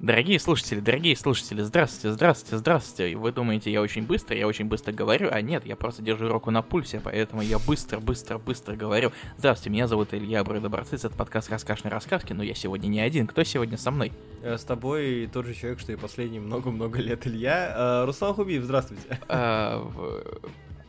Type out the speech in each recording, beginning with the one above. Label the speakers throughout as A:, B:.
A: Дорогие слушатели, дорогие слушатели, здравствуйте, здравствуйте, здравствуйте. Вы думаете, я очень быстро, я очень быстро говорю, а нет, я просто держу руку на пульсе, поэтому я быстро, быстро, быстро говорю. Здравствуйте, меня зовут Илья Бродоборцец, это подкаст «Рассказной рассказки», но я сегодня не один. Кто сегодня со мной?
B: Э, С тобой тот же человек, что и последние много-много лет, Илья. Э, Руслан Хубиев, здравствуйте.
A: А,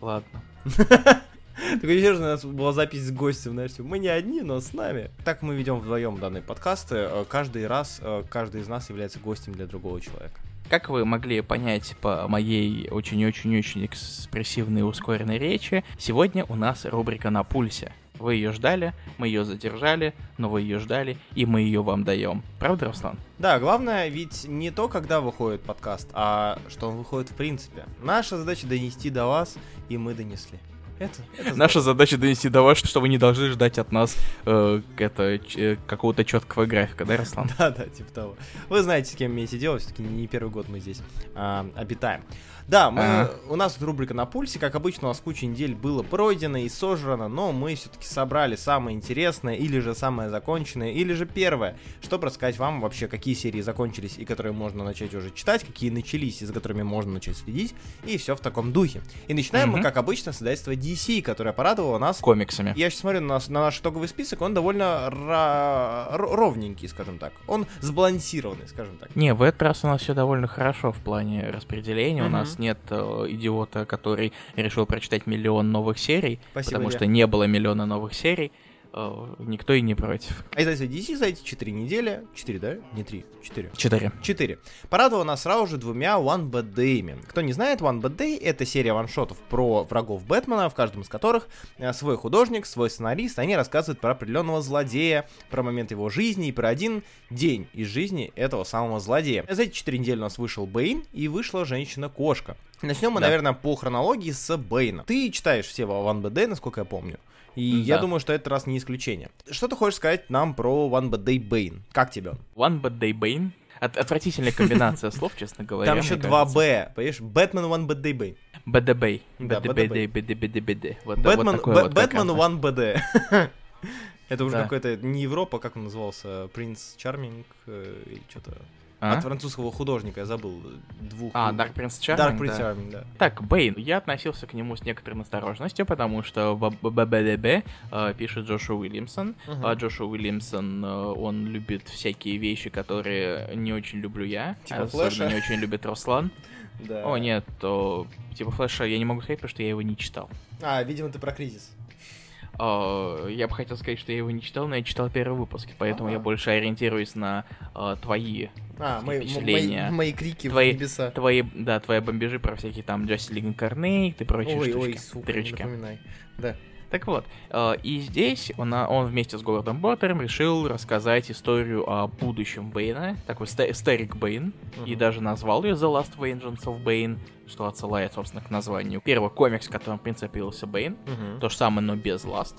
A: Ладно.
B: Такое ощущение, что у нас была запись с гостем, знаешь, типа, мы не одни, но с нами. Так мы ведем вдвоем данные подкасты. Э, Каждый раз, э, каждый из нас является гостем для другого человека.
A: Как вы могли понять по моей очень-очень-очень экспрессивной и ускоренной речи, сегодня у нас рубрика «На пульсе». Вы ее ждали, мы ее задержали, но вы ее ждали, и мы ее вам даем. Правда, Руслан?
B: Да, главное ведь не то, когда выходит подкаст, а что он выходит в принципе. Наша задача донести до вас, и мы донесли. Это, это
A: Наша задача донести до вас, что вы не должны ждать от нас э, это, э, какого-то четкого графика, да, Руслан?
B: Да, да, типа того. Вы знаете, с кем имеете дело, все-таки не первый год мы здесь а, обитаем. Да, мы,
A: Ага.
B: у нас тут рубрика на пульсе, как обычно, у нас куча недель было пройдено и сожрано, но мы все-таки собрали самое интересное, или же самое законченное, или же первое, чтобы рассказать вам вообще, какие серии закончились и которые можно начать уже читать, какие начались и за которыми можно начать следить, и все в таком духе. И начинаем мы,
A: Мгм.
B: как обычно, с издательства DC, которое порадовало нас
A: Комиксами.
B: я сейчас смотрю на, наш- на наш итоговый список, он довольно ровненький, скажем так. Он сбалансированный, скажем так.
A: Не, в этот раз у нас все довольно хорошо в плане распределения. У
B: Мгм.
A: нас нет э, идиота, который решил прочитать миллион новых серий,
B: Спасибо,
A: потому
B: Илья.
A: что не было миллиона новых серий. Э, никто и не против.
B: А издательство DC за эти 4 недели, 4, да? Не 3, 4.
A: Четыре.
B: 4. Порадовал нас сразу же двумя One Bad Day. Кто не знает, One Bad Day это серия ваншотов про врагов Бэтмена, в каждом из которых э, свой художник, свой сценарист, они рассказывают про определенного злодея, про момент его жизни и про один день из жизни этого самого злодея. За эти 4 недели у нас вышел Бэйн и вышла Женщина-кошка. Начнем мы,
A: Да.
B: наверное, по хронологии с Бэйна. Ты читаешь все One Bad Day, насколько я помню. И
A: Да.
B: я думаю, что этот раз не исключение. Что ты хочешь сказать нам про One Bad Day Bane? Как тебе он?
A: One Bad Day Bane. От- отвратительная комбинация слов, честно говоря.
B: Там еще два. Б, понимаешь? Бэтмен One Bad Day Bane.
A: БДБ. БДБ,
B: Бэтмен, Бэтмен. One BD. Это уже какой-то не Европа, как он назывался, Принц Чарминг э, или что-то.
A: А?
B: От французского художника, я забыл. Двух.
A: А, Dark Prince Charming,
B: Dark Prince
A: да.
B: Charming, да.
A: Так, Бэйн. Я относился к нему с некоторой осторожностью, потому что ББДБ э, пишет Джошуа Уильямсон.
B: Мгм.
A: А Джошуа Уильямсон, э, он любит всякие вещи, которые не очень люблю я.
B: Типа Флэша?
A: не очень любит Руслан.
B: Да.
A: О, нет, то типа Флэша я не могу сказать, потому что я его не читал.
B: А, видимо, ты про кризис.
A: А, Я бы хотел сказать, что я его не читал, но я читал первый выпуск, поэтому
B: А.
A: я больше ориентируюсь на а, твои,
B: А, мои,
A: Впечатления.
B: мои, мои крики
A: Твои-
B: в небеса.
A: твои, да, твои бомбежи про всякие там Justice League Incarnate и прочие
B: Ой,
A: штучки,
B: ой, сука,
A: трючки.
B: напоминай. Да.
A: Так вот, э, и здесь он, он вместе с Гордом Боттером решил рассказать историю о будущем Бэйна, такой ста- старик Бэйн, и
B: Мгм.
A: даже назвал ее The Last Vengeance of Bane, что отсылает, собственно, к названию. Первый комикс, в котором, появился Бэйн,
B: Мгм.
A: то же самое, но без Last.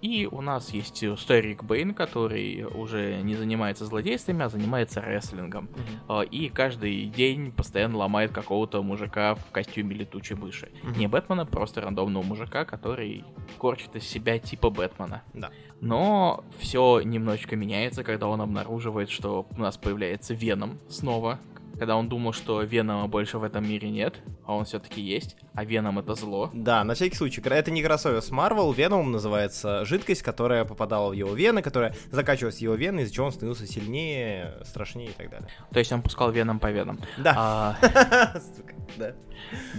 A: И у нас есть э, старик Бэйн, который уже не занимается злодействами, а занимается рестлингом. Э, И каждый день постоянно ломает какого-то мужика в костюме летучей мыши.
B: Мгм.
A: Не Бэтмена, просто рандомного мужика, который корчит из себя типа Бэтмена.
B: Да.
A: Но все немножечко меняется, когда он обнаруживает, что у нас появляется Веном снова. Когда он думал, что Венома больше в этом мире нет, а он все-таки есть, а Веном это зло.
B: Да, на всякий случай. Это не кроссовер с Marvel. Веном называется жидкость, которая попадала в его вены, которая закачивалась в его вены, из-за чего он становился сильнее, страшнее и так далее.
A: То есть он пускал Веном по венам.
B: Да.
A: А,
B: Сука, да.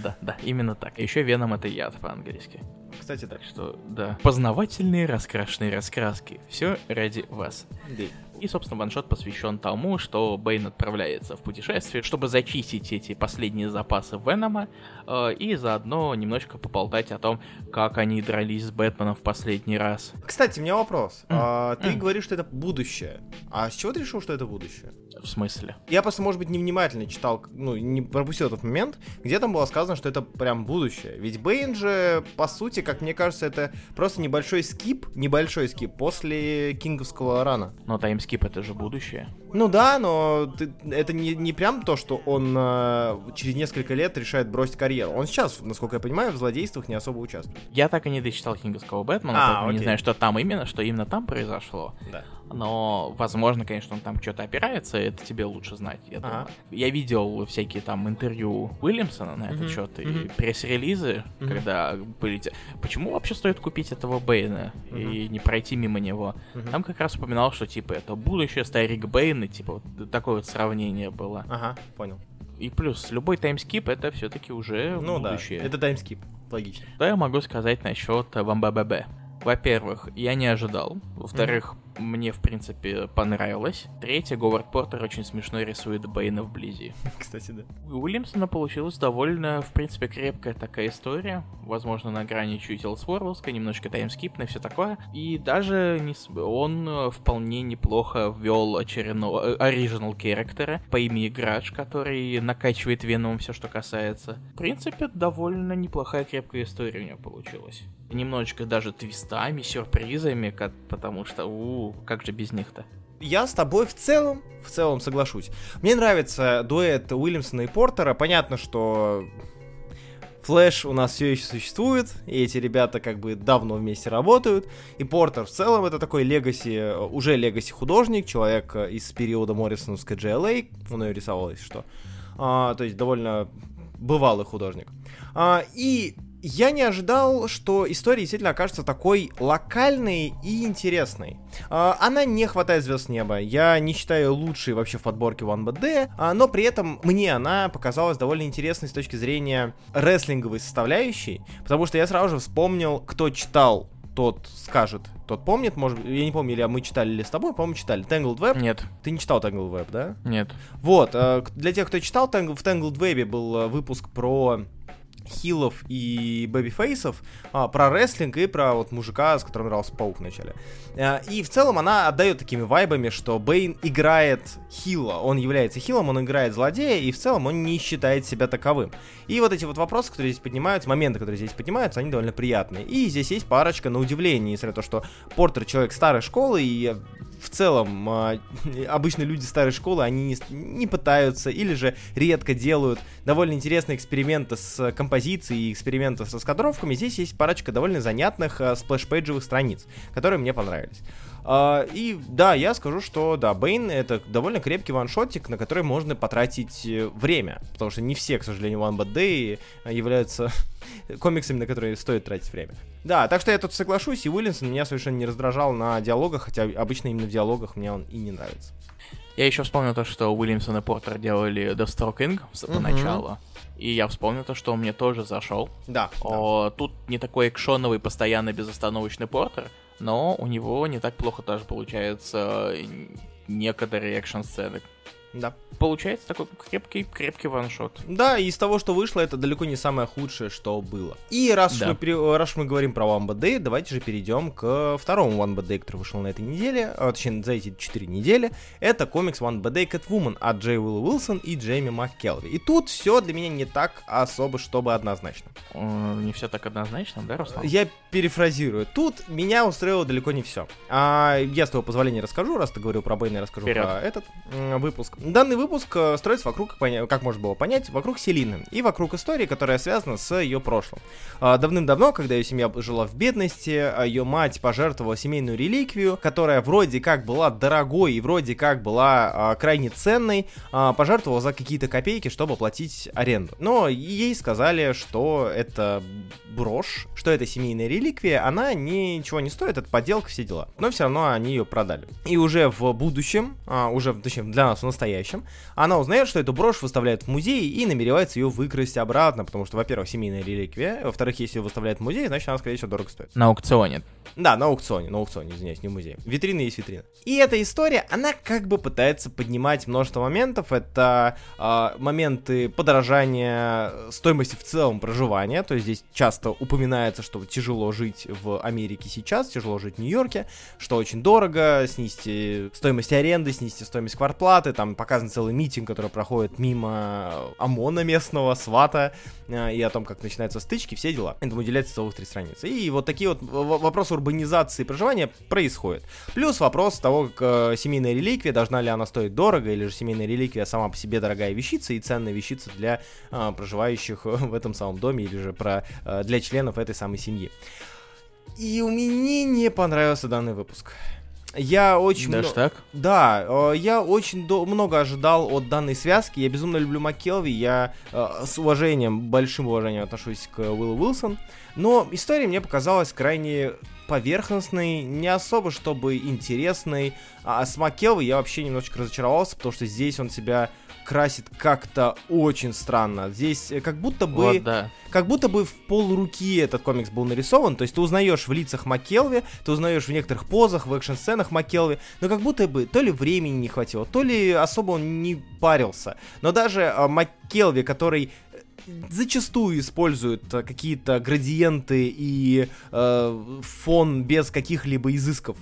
A: да, да, именно так. Еще Веном это яд по-английски.
B: Кстати.
A: Так что, да. Познавательные раскрашенные раскраски. Все ради вас.
B: Да.
A: И, собственно, ваншот посвящен тому, что Бэйн отправляется в путешествие, чтобы зачистить эти последние запасы Венома, э, и заодно немножко поболтать о том, как они дрались с Бэтменом в последний раз.
B: Кстати, у меня вопрос.
A: М.
B: А, ты
A: М.
B: говоришь, что это будущее. А с чего ты решил, что это будущее?
A: В смысле?
B: Я просто, может быть, невнимательно читал, ну, не пропустил этот момент, где там было сказано, что это прям будущее. Ведь Бэйн же, по сути, как мне кажется, это просто небольшой скип, небольшой скип после кинговского рана.
A: Но таймскип это же будущее.
B: Ну да, но ты- это не, не прям то, что он э, через несколько лет решает бросить карьеру. Он сейчас, насколько я понимаю, в злодействах не особо участвует.
A: Я так и не дочитал Кинговского Бэтмена,
B: А,
A: поэтому не
B: окей.
A: знаю, что там именно, что именно там произошло.
B: Да.
A: но, возможно, конечно, он там что-то опирается, это тебе лучше знать, я ага. думаю. Я видел всякие там интервью Уильямсона на этот mm-hmm. счет и mm-hmm. пресс-релизы, mm-hmm. когда были... Почему вообще стоит купить этого Бэйна mm-hmm. и не пройти мимо него? Mm-hmm. Там как раз упоминал, что, типа, это будущее старик Бэйна, типа, вот такое вот сравнение было.
B: Ага, понял.
A: И плюс, любой таймскип это все-таки уже ну, будущее.
B: Да, это таймскип, логично.
A: Что я могу сказать насчет ВМББ? Во-первых, я не ожидал. Во-вторых. Мне, в принципе, понравилось. Третье, Говард Портер очень смешно рисует Бэйна вблизи.
B: Кстати, да.
A: У Уильямсона получилась довольно, в принципе, крепкая такая история. Возможно, на грани чуть Элсворловская, немножко таймскипная, все такое. И даже не... он э, вполне неплохо ввел очередного оригинал характера по имени Градж, который накачивает веном все, что касается. В принципе, довольно неплохая крепкая история у него получилась немножечко даже твистами, сюрпризами, как, потому что, у, как же без них-то?
B: я с тобой в целом, в целом соглашусь. Мне нравится дуэт Уильямсона и Портера. Понятно, что Флэш у нас все еще существует, и эти ребята как бы давно вместе работают. И Портер в целом это такой легаси, уже легаси художник, человек из периода Моррисоновской GLA, он ее рисовал, если что. А, то есть довольно бывалый художник. А, и я не ожидал, что история действительно окажется такой локальной и интересной. А, она не хватает звезд неба. Я не считаю лучшей вообще в подборке One BD, а, но при этом мне она показалась довольно интересной с точки зрения рестлинговой составляющей, потому что я сразу же вспомнил, кто читал тот скажет, тот помнит, может, я не помню, или мы читали или с тобой, по-моему, читали. Tangled Web?
A: Нет.
B: Ты не читал Tangled Web, да?
A: Нет.
B: Вот, э, для тех, кто читал, в Tangled Web был э, выпуск про хилов и бэби-фейсов, а, про рестлинг и про вот мужика, с которым игрался Паук вначале. А, и в целом она отдает такими вайбами, что Бэйн играет heel а, он является heel ом, он играет злодея, и в целом он не считает себя таковым. И вот эти вот вопросы, которые здесь поднимаются, моменты, которые здесь поднимаются, они довольно приятные. И здесь есть парочка на удивление, несмотря на то, что Портер человек старой школы, и в целом э, обычно люди старой школы, они не, не пытаются или же редко делают довольно интересные эксперименты с композицией и эксперименты с раскадровками. Здесь есть парочка довольно занятных э, splash page вых страниц, которые мне понравились. Uh, и да, я скажу, что да, Бейн это довольно крепкий ваншотик, на который можно потратить э, время. Потому что не все, к сожалению, One Bad Day являются комиксами, на которые стоит тратить время. Да, так что я тут соглашусь, и Уиллинсон меня совершенно не раздражал на диалогах, хотя обычно именно в диалогах мне он и не нравится.
A: Я еще вспомнил то, что Уильямсон и Портер делали Deathstroking поначалу. Uh-huh. И я вспомнил то, что он мне тоже зашел.
B: Да.
A: О, да. Тут не такой экшоновый, постоянно безостановочный Портер, но у него не так плохо тоже получается некоторые экшн-сцены.
B: Да.
A: Получается такой крепкий, крепкий ваншот.
B: Да, и из того, что вышло, это далеко не самое худшее, что было. И раз, да. мы, раз мы говорим про One Bad Day, давайте же перейдем к второму One Bad Day, который вышел на этой неделе, а, точнее, за эти 4 недели. Это комикс One Bad Day Catwoman от Джей Уилла Уилсон и Джейми МакКелви. И тут все для меня не так особо, чтобы однозначно.
A: Не все так однозначно, да, Руслан?
B: Я перефразирую. Тут меня устроило далеко не все. А, я с твоего позволения расскажу, раз ты говорил про Бэйна, я расскажу Вперед. про этот выпуск. Данный выпуск э, строится вокруг, как можно было понять, вокруг Селины и вокруг истории, которая связана с ее прошлым. А, давным-давно, когда ее семья жила в бедности, а ее мать пожертвовала семейную реликвию, которая вроде как была дорогой и вроде как была а, крайне ценной, пожертвовала за какие-то копейки, чтобы платить аренду. Но ей сказали, что это брошь, что это семейная реликвия, она ничего не стоит, это подделка, все дела. Но все равно они ее продали. И уже в будущем, уже, точнее, для нас в настоящем, настоящем, она узнает, что эту брошь выставляют в музее и намеревается ее выкрасть обратно, потому что, во-первых, семейная реликвия, во-вторых, если ее выставляют в музее, значит, она, скорее всего, дорого стоит.
A: На аукционе.
B: Да, на аукционе, на аукционе, извиняюсь, не в музее. Витрины есть витрина. И эта история, она как бы пытается поднимать множество моментов. Это э, моменты подорожания стоимости в целом проживания, то есть здесь часто упоминается, что тяжело жить в Америке сейчас, тяжело жить в Нью-Йорке, что очень дорого, снизьте стоимость аренды, снизьте стоимость квартплаты, там показан целый митинг, который проходит мимо ОМОНа местного, СВАТа, э, и о том, как начинаются стычки, все дела. Этому уделяется целых три страницы. И вот такие вот вопросы урбанизации проживания происходят. Плюс вопрос того, как э, семейная реликвия, должна ли она стоить дорого, или же семейная реликвия сама по себе дорогая вещица и ценная вещица для э, проживающих в этом самом доме, или же про, э, для членов этой самой семьи. И у меня не понравился данный выпуск. Я очень...
A: Даже
B: мно-
A: так?
B: Да, э, я очень до- много ожидал от данной связки. Я безумно люблю МакКелви. Я э, с уважением, большим уважением отношусь к Уиллу Уилсон. Но история мне показалась крайне поверхностной, не особо чтобы интересной. А с МакКелви я вообще немножечко разочаровался, потому что здесь он себя красит как-то очень странно. Здесь э, как будто бы...
A: Вот, да.
B: как будто бы в полруки этот комикс был нарисован, то есть ты узнаешь в лицах МакКелви, ты узнаешь в некоторых позах, в экшн-сценах МакКелви, но как будто бы то ли времени не хватило, то ли особо он не парился. Но даже э, МакКелви, который зачастую использует э, какие-то градиенты и э, фон без каких-либо изысков,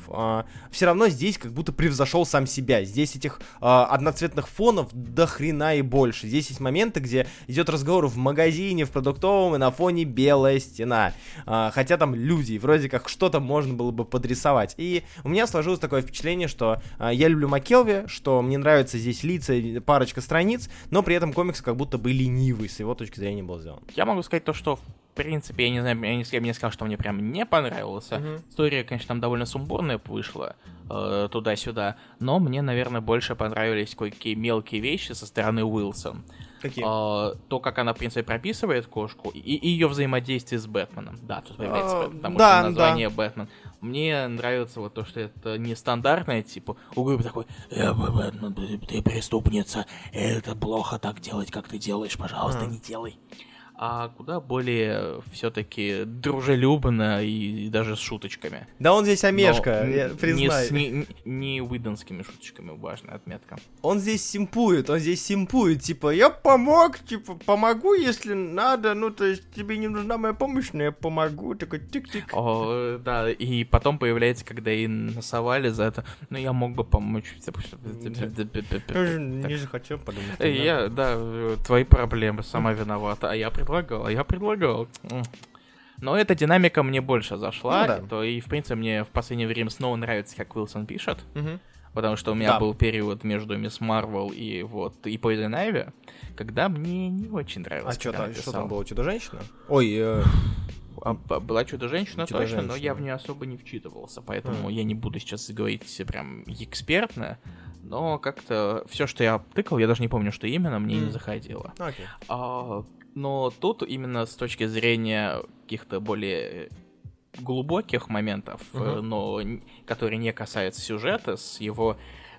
B: все равно здесь как будто превзошел сам себя. Здесь этих э, одноцветных фонов до хрена и больше. Здесь есть моменты, где идет разговор в магазине, в продуктовом, и на фоне белая стена. А, хотя там люди, вроде как что-то можно было бы подрисовать. И у меня сложилось такое впечатление, что а, я люблю Маккелви, что мне нравятся здесь лица, парочка страниц, но при этом комикс как будто бы ленивый, с его точки зрения был сделан.
A: Я могу сказать то, что в принципе, я не знаю, я не, я бы не сказал, что мне прям не понравился.
B: Мгм.
A: История, конечно, там довольно сумбурная вышла э, туда-сюда, но мне, наверное, больше понравились кое-какие мелкие вещи со стороны Уилсон.
B: Какие?
A: А, то, как она, в принципе, прописывает кошку, и, и ее взаимодействие с Бэтменом. Да, тут появляется
B: А,
A: Бэтмен, потому
B: да,
A: что название Бэтмен. Мне нравится вот то, что это нестандартное, типа, угрюм такой, «Я бы Бэтмен, ты, ты преступница, это плохо так делать, как ты делаешь, пожалуйста,
B: А.
A: не делай. А куда более все-таки дружелюбно и, даже с шуточками.
B: Да он здесь Омешка,
A: Но
B: я признаю.
A: Не, не, не уидонскими шуточками, важная отметка.
B: Он здесь симпует, он здесь симпует, типа, я помог, типа, помогу, если надо, ну, то есть, тебе не нужна моя помощь, но я помогу, такой тик-тик.
A: О, да, и потом появляется, когда и насовали за это, ну я мог бы помочь.
B: Не захотел подумать.
A: Я, да, э, твои проблемы, сама виновата. А я предлагал, а я предлагал. Но эта динамика мне больше зашла,
B: Ну да.
A: то и, в принципе, мне в последнее время снова нравится, как Уилсон пишет,
B: Мгм.
A: потому что у меня
B: Да.
A: был период между Мисс Марвел и вот и Poison Ivy, когда мне не очень
B: А
A: нравилось.
B: что
A: как она
B: там, что там было, Чудо-женщина? Ой, э,
A: А, Была Чудо-женщина точно, но я в нее особо не вчитывался, поэтому
B: А.
A: я не буду сейчас говорить прям экспертно, но как-то все, что я тыкал, я даже не помню, что именно, мне не
B: М.
A: заходило.
B: окей.
A: А, но тут именно с точки зрения каких-то более глубоких моментов, э, но которые не касаются сюжета, с его,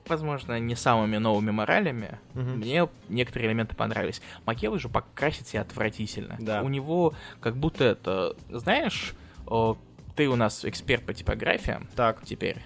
A: возможно, не самыми новыми моралями,
B: Мгм.
A: мне некоторые элементы понравились. Макелы же покрасит себя отвратительно.
B: Да.
A: У него как будто это, знаешь, о, ты у нас эксперт по типографиям
B: Так,
A: теперь.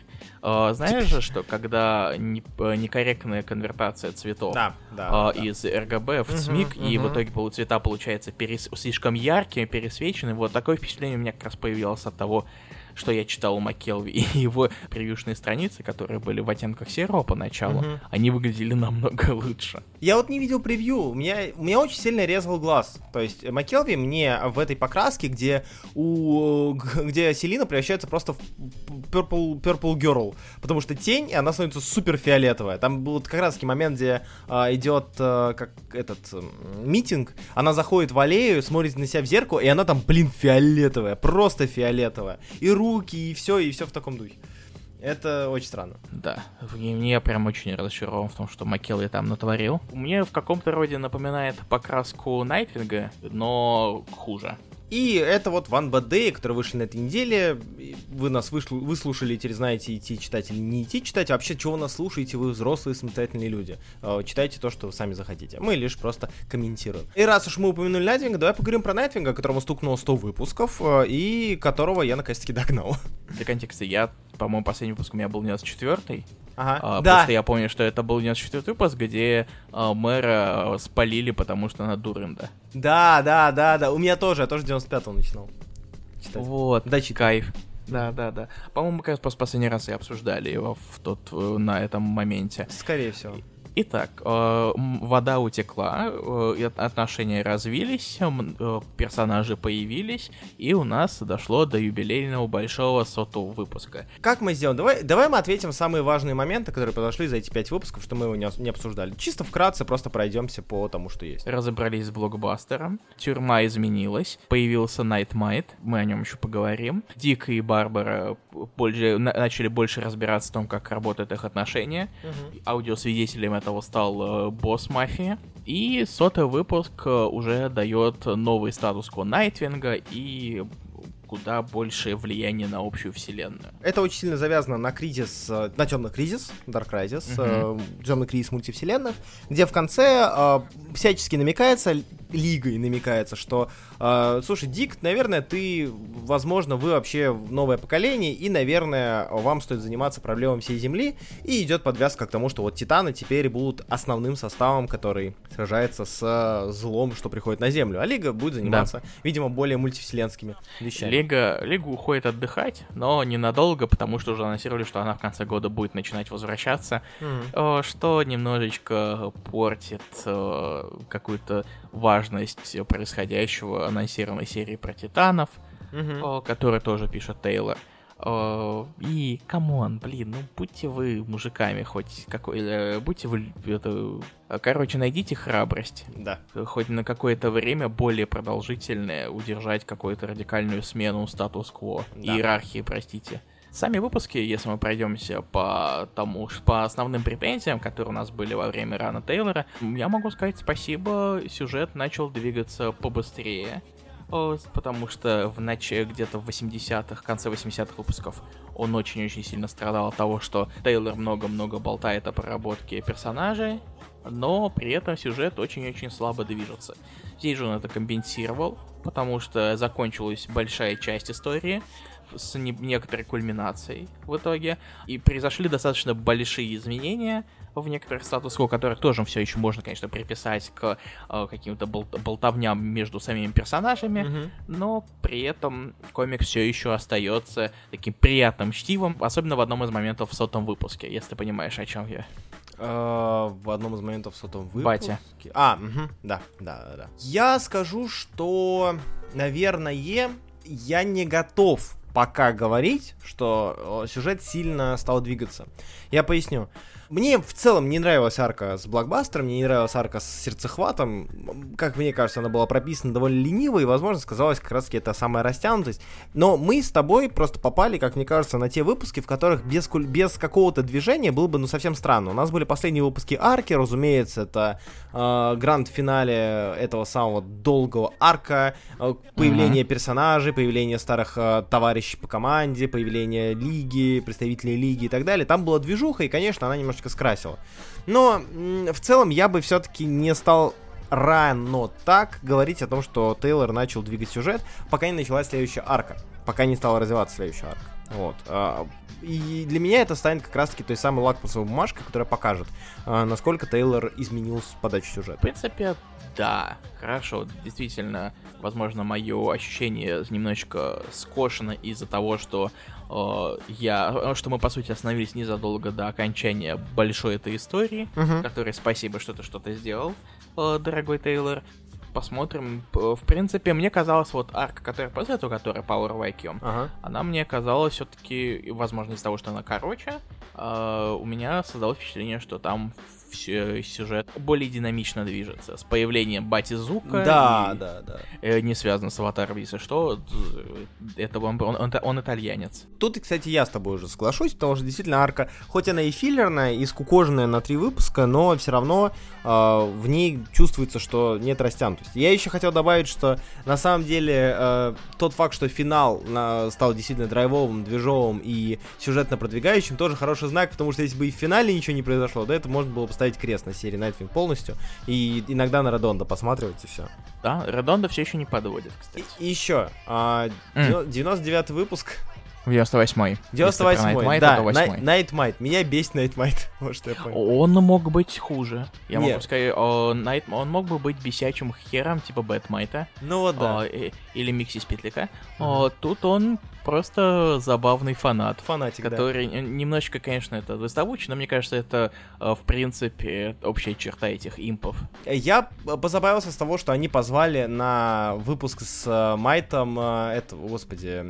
A: О, знаешь же, что когда э, некорректная конвертация цветов
B: да, да. да.
A: из RGB в
B: Мгм,
A: СМИК, и в
B: мгм.
A: итоге цвета получаются перес- слишком яркими, пересвечены. Вот такое впечатление у меня как раз появилось от того, что я читал у Маккелви и его превьюшные страницы, которые были в оттенках серого поначалу,
B: Мгм.
A: они выглядели намного лучше.
B: Я вот не видел превью, у меня, у меня очень сильно резал глаз. То есть Маккелви мне в этой покраске, где у где Селина превращается просто в purple, purple girl, потому что тень, и она становится супер фиолетовая. Там был как раз таки момент, где а, идет а, как этот м, митинг, она заходит в аллею, смотрит на себя в зеркало, и она там, блин, фиолетовая, просто фиолетовая. И руки, и все, и все в таком духе. Это очень странно.
A: Да, мне прям очень разочарован в том, что Маккелви там натворил. Мне в каком-то роде напоминает покраску Найтвинга, но хуже.
B: И это вот One Bad Day, который вышли на этой неделе. Вы нас вышлу- выслушали, теперь знаете, идти читать или не идти читать. Вообще, чего вы нас слушаете? Вы взрослые, самостоятельные люди. Э, Читайте то, что вы сами захотите. Мы лишь просто комментируем. И раз уж мы упомянули Найтвинга, давай поговорим про Найтвинга, которому стукнуло 100 выпусков, э, и которого я наконец-таки догнал.
A: Для контекста, я, по-моему, последний выпуск у меня был 94-й,
B: Ага.
A: А,
B: да.
A: Просто я помню, что это был 94 выпуск, где а, мэра спалили, потому что она дурында.
B: Да, да, да, да. У меня тоже, я тоже 95-го начинал. Читать.
A: Вот,
B: Да, читай.
A: кайф. Да, да, да. По-моему, как раз последний раз и обсуждали его в тот, э, на этом моменте.
B: Скорее всего.
A: Итак, э, вода утекла, э, отношения развились, э, персонажи появились, и у нас дошло до юбилейного большого сотого выпуска.
B: Как мы сделаем? Давай, давай мы ответим самые важные моменты, которые произошли за эти пять выпусков, что мы его не, не обсуждали. Чисто вкратце просто пройдемся по тому, что есть.
A: Разобрались с блокбастером, тюрьма изменилась, появился Найт-Майт, мы о нем еще поговорим. Дик и Барбара больше, начали больше разбираться в том, как работают их отношения. Угу. Аудиосвидетелем этого стал э, босс мафии. И сотый выпуск э, уже дает новый статус ко Найтвинга и куда большее влияние на общую вселенную.
B: Это очень сильно завязано на кризис, э, на темный кризис, Dark Crisis, uh-huh. э, темный кризис мультивселенных, где в конце э, всячески намекается, лигой намекается, что, э, слушай, Дик, наверное, ты, возможно, вы вообще новое поколение, и, наверное, вам стоит заниматься проблемами всей Земли, и идет подвязка к тому, что вот Титаны теперь будут основным составом, который сражается с злом, что приходит на Землю, а Лига будет заниматься, да. видимо, более мультивселенскими вещами.
A: Лига, Лига уходит отдыхать, но ненадолго, потому что уже анонсировали, что она в конце года будет начинать возвращаться, mm-hmm. что немножечко портит э, какую-то важность происходящего анонсированной серии про Титанов, mm-hmm. который тоже пишет Тейлор. И, come on, блин, ну будьте вы мужиками хоть какой... Э, будьте вы... Это, короче, найдите храбрость.
B: Да.
A: Хоть на какое-то время более продолжительное удержать какую-то радикальную смену статус-кво. Да. Иерархии, простите. Сами выпуски, если мы пройдемся по тому, по основным претензиям, которые у нас были во время run а Тейлора, я могу сказать спасибо, сюжет начал двигаться побыстрее потому что в начале, где-то в 80-х, конце 80-х выпусков он очень-очень сильно страдал от того, что Тейлор много-много болтает о проработке персонажей, но при этом сюжет очень-очень слабо движется. Здесь же он это компенсировал, потому что закончилась большая часть истории, с не- некоторой кульминацией в итоге, и произошли достаточно большие изменения в некоторых статус-кво, которых тоже все еще можно, конечно, приписать к э, каким-то бол- болтовням между самими персонажами, mm-hmm. но при этом комикс все еще остается таким приятным чтивом, особенно в одном из моментов в сотом выпуске, если ты понимаешь, о чем я.
B: Uh, в одном из моментов в сотом выпуске.
A: Батя.
B: А, угу, да, да, да. Я скажу, что, наверное, я не готов пока говорить, что сюжет сильно стал двигаться. Я поясню. Мне в целом не нравилась арка с блокбастером, мне не нравилась арка с сердцехватом. Как мне кажется, она была прописана довольно лениво, и, возможно, сказалось как раз-таки это самая растянутость. Но мы с тобой просто попали, как мне кажется, на те выпуски, в которых без, без какого-то движения было бы, ну, совсем странно. У нас были последние выпуски арки, разумеется, это э, гранд-финале этого самого долгого арка, э, появление uh-huh. персонажей, появление старых э, товарищей по команде, появление лиги, представителей лиги и так далее. Там была движуха, и, конечно, она немножко немножечко скрасила. Но в целом я бы все-таки не стал рано так говорить о том, что Тейлор начал двигать сюжет, пока не началась следующая арка, пока не стала развиваться следующая арка. Вот. А, и для меня это станет как раз-таки той самой лакмусовой бумажкой, которая покажет, а, насколько Тейлор изменил подачу сюжета.
A: В принципе, да, хорошо, действительно, возможно, мое ощущение немножечко скошено из-за того, что я, что мы по сути остановились незадолго до окончания большой этой истории, uh-huh. которой спасибо, что ты что-то сделал, э, дорогой Тейлор посмотрим. В принципе, мне казалось, вот арка, которая после этого, которая Power Vacuum, ага. она мне казалась все-таки, возможно, из-за того, что она короче, э, у меня создалось впечатление, что там сюжет более динамично движется. С появлением Бати Зука.
B: Да, и, да, да.
A: Э, не связано с аватаром, если что. Это он, он, он, он итальянец.
B: Тут, кстати, я с тобой уже соглашусь, потому что действительно арка, хоть она и филлерная, и скукоженная на три выпуска, но все равно э, в ней чувствуется, что нет растянутости. Я еще хотел добавить, что на самом деле э, тот факт, что финал на, стал действительно драйвовым, движовым и сюжетно продвигающим, тоже хороший знак, потому что если бы и в финале ничего не произошло, да, это можно было поставить поставить крест на серии Nightwing полностью, и иногда на Редонда посматривать, и все.
A: Да, Редонда все еще не подводит, кстати.
B: И, и еще, а, mm. 99 выпуск,
A: 98-й.
B: 98-й, да, Nightmite. Меня бесит вот что я понял.
A: Он мог быть хуже. Я Нет. могу сказать, о, Night, он мог бы быть бесячим хером, типа Бэтмайта.
B: Ну вот да.
A: О, или Микси Спитлика. Uh-huh. О, тут он просто забавный фанат.
B: Фанатик, да.
A: Который э, немножечко, конечно, это доставучий, но мне кажется, это, э, в принципе, общая черта этих импов.
B: Я позабавился с того, что они позвали на выпуск с э, Майтом, э, этого, господи,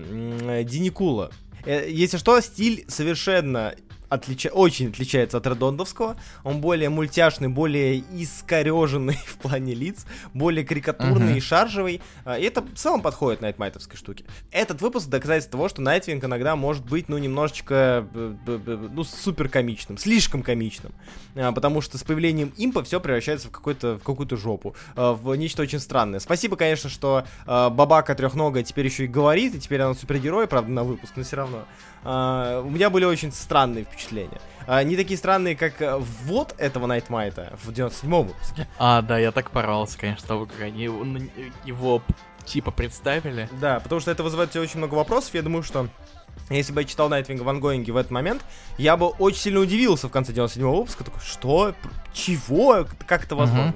B: Диникула. Если что, стиль совершенно отлича... очень отличается от Редондовского. Он более мультяшный, более искореженный в плане лиц, более карикатурный
A: Мгм.
B: и шаржевый. А, И это в целом подходит найтмайтовской штуке. Этот выпуск доказательство того, что Найтвинг иногда может быть, ну, немножечко, э, ну, супер комичным, слишком комичным. А, Потому что с появлением импа все превращается в, какой-то, в какую-то жопу, а, в нечто очень странное. Спасибо, конечно, что Бабака трехногая теперь еще и говорит, и теперь она супергерой, правда, на выпуск, но все равно. А, У меня были очень странные впечатления. А, Не такие странные, как а, вот этого Найтмайта в 97-м выпуске.
A: А, да, я так порвался, конечно, того, как они его, его типа представили.
B: Да, потому что это вызывает у тебя очень много вопросов. Я думаю, что если бы я читал Найтвинга в ангоинге в этот момент, я бы очень сильно удивился в конце 97-го выпуска. Такой, что? Чего? Как это возможно?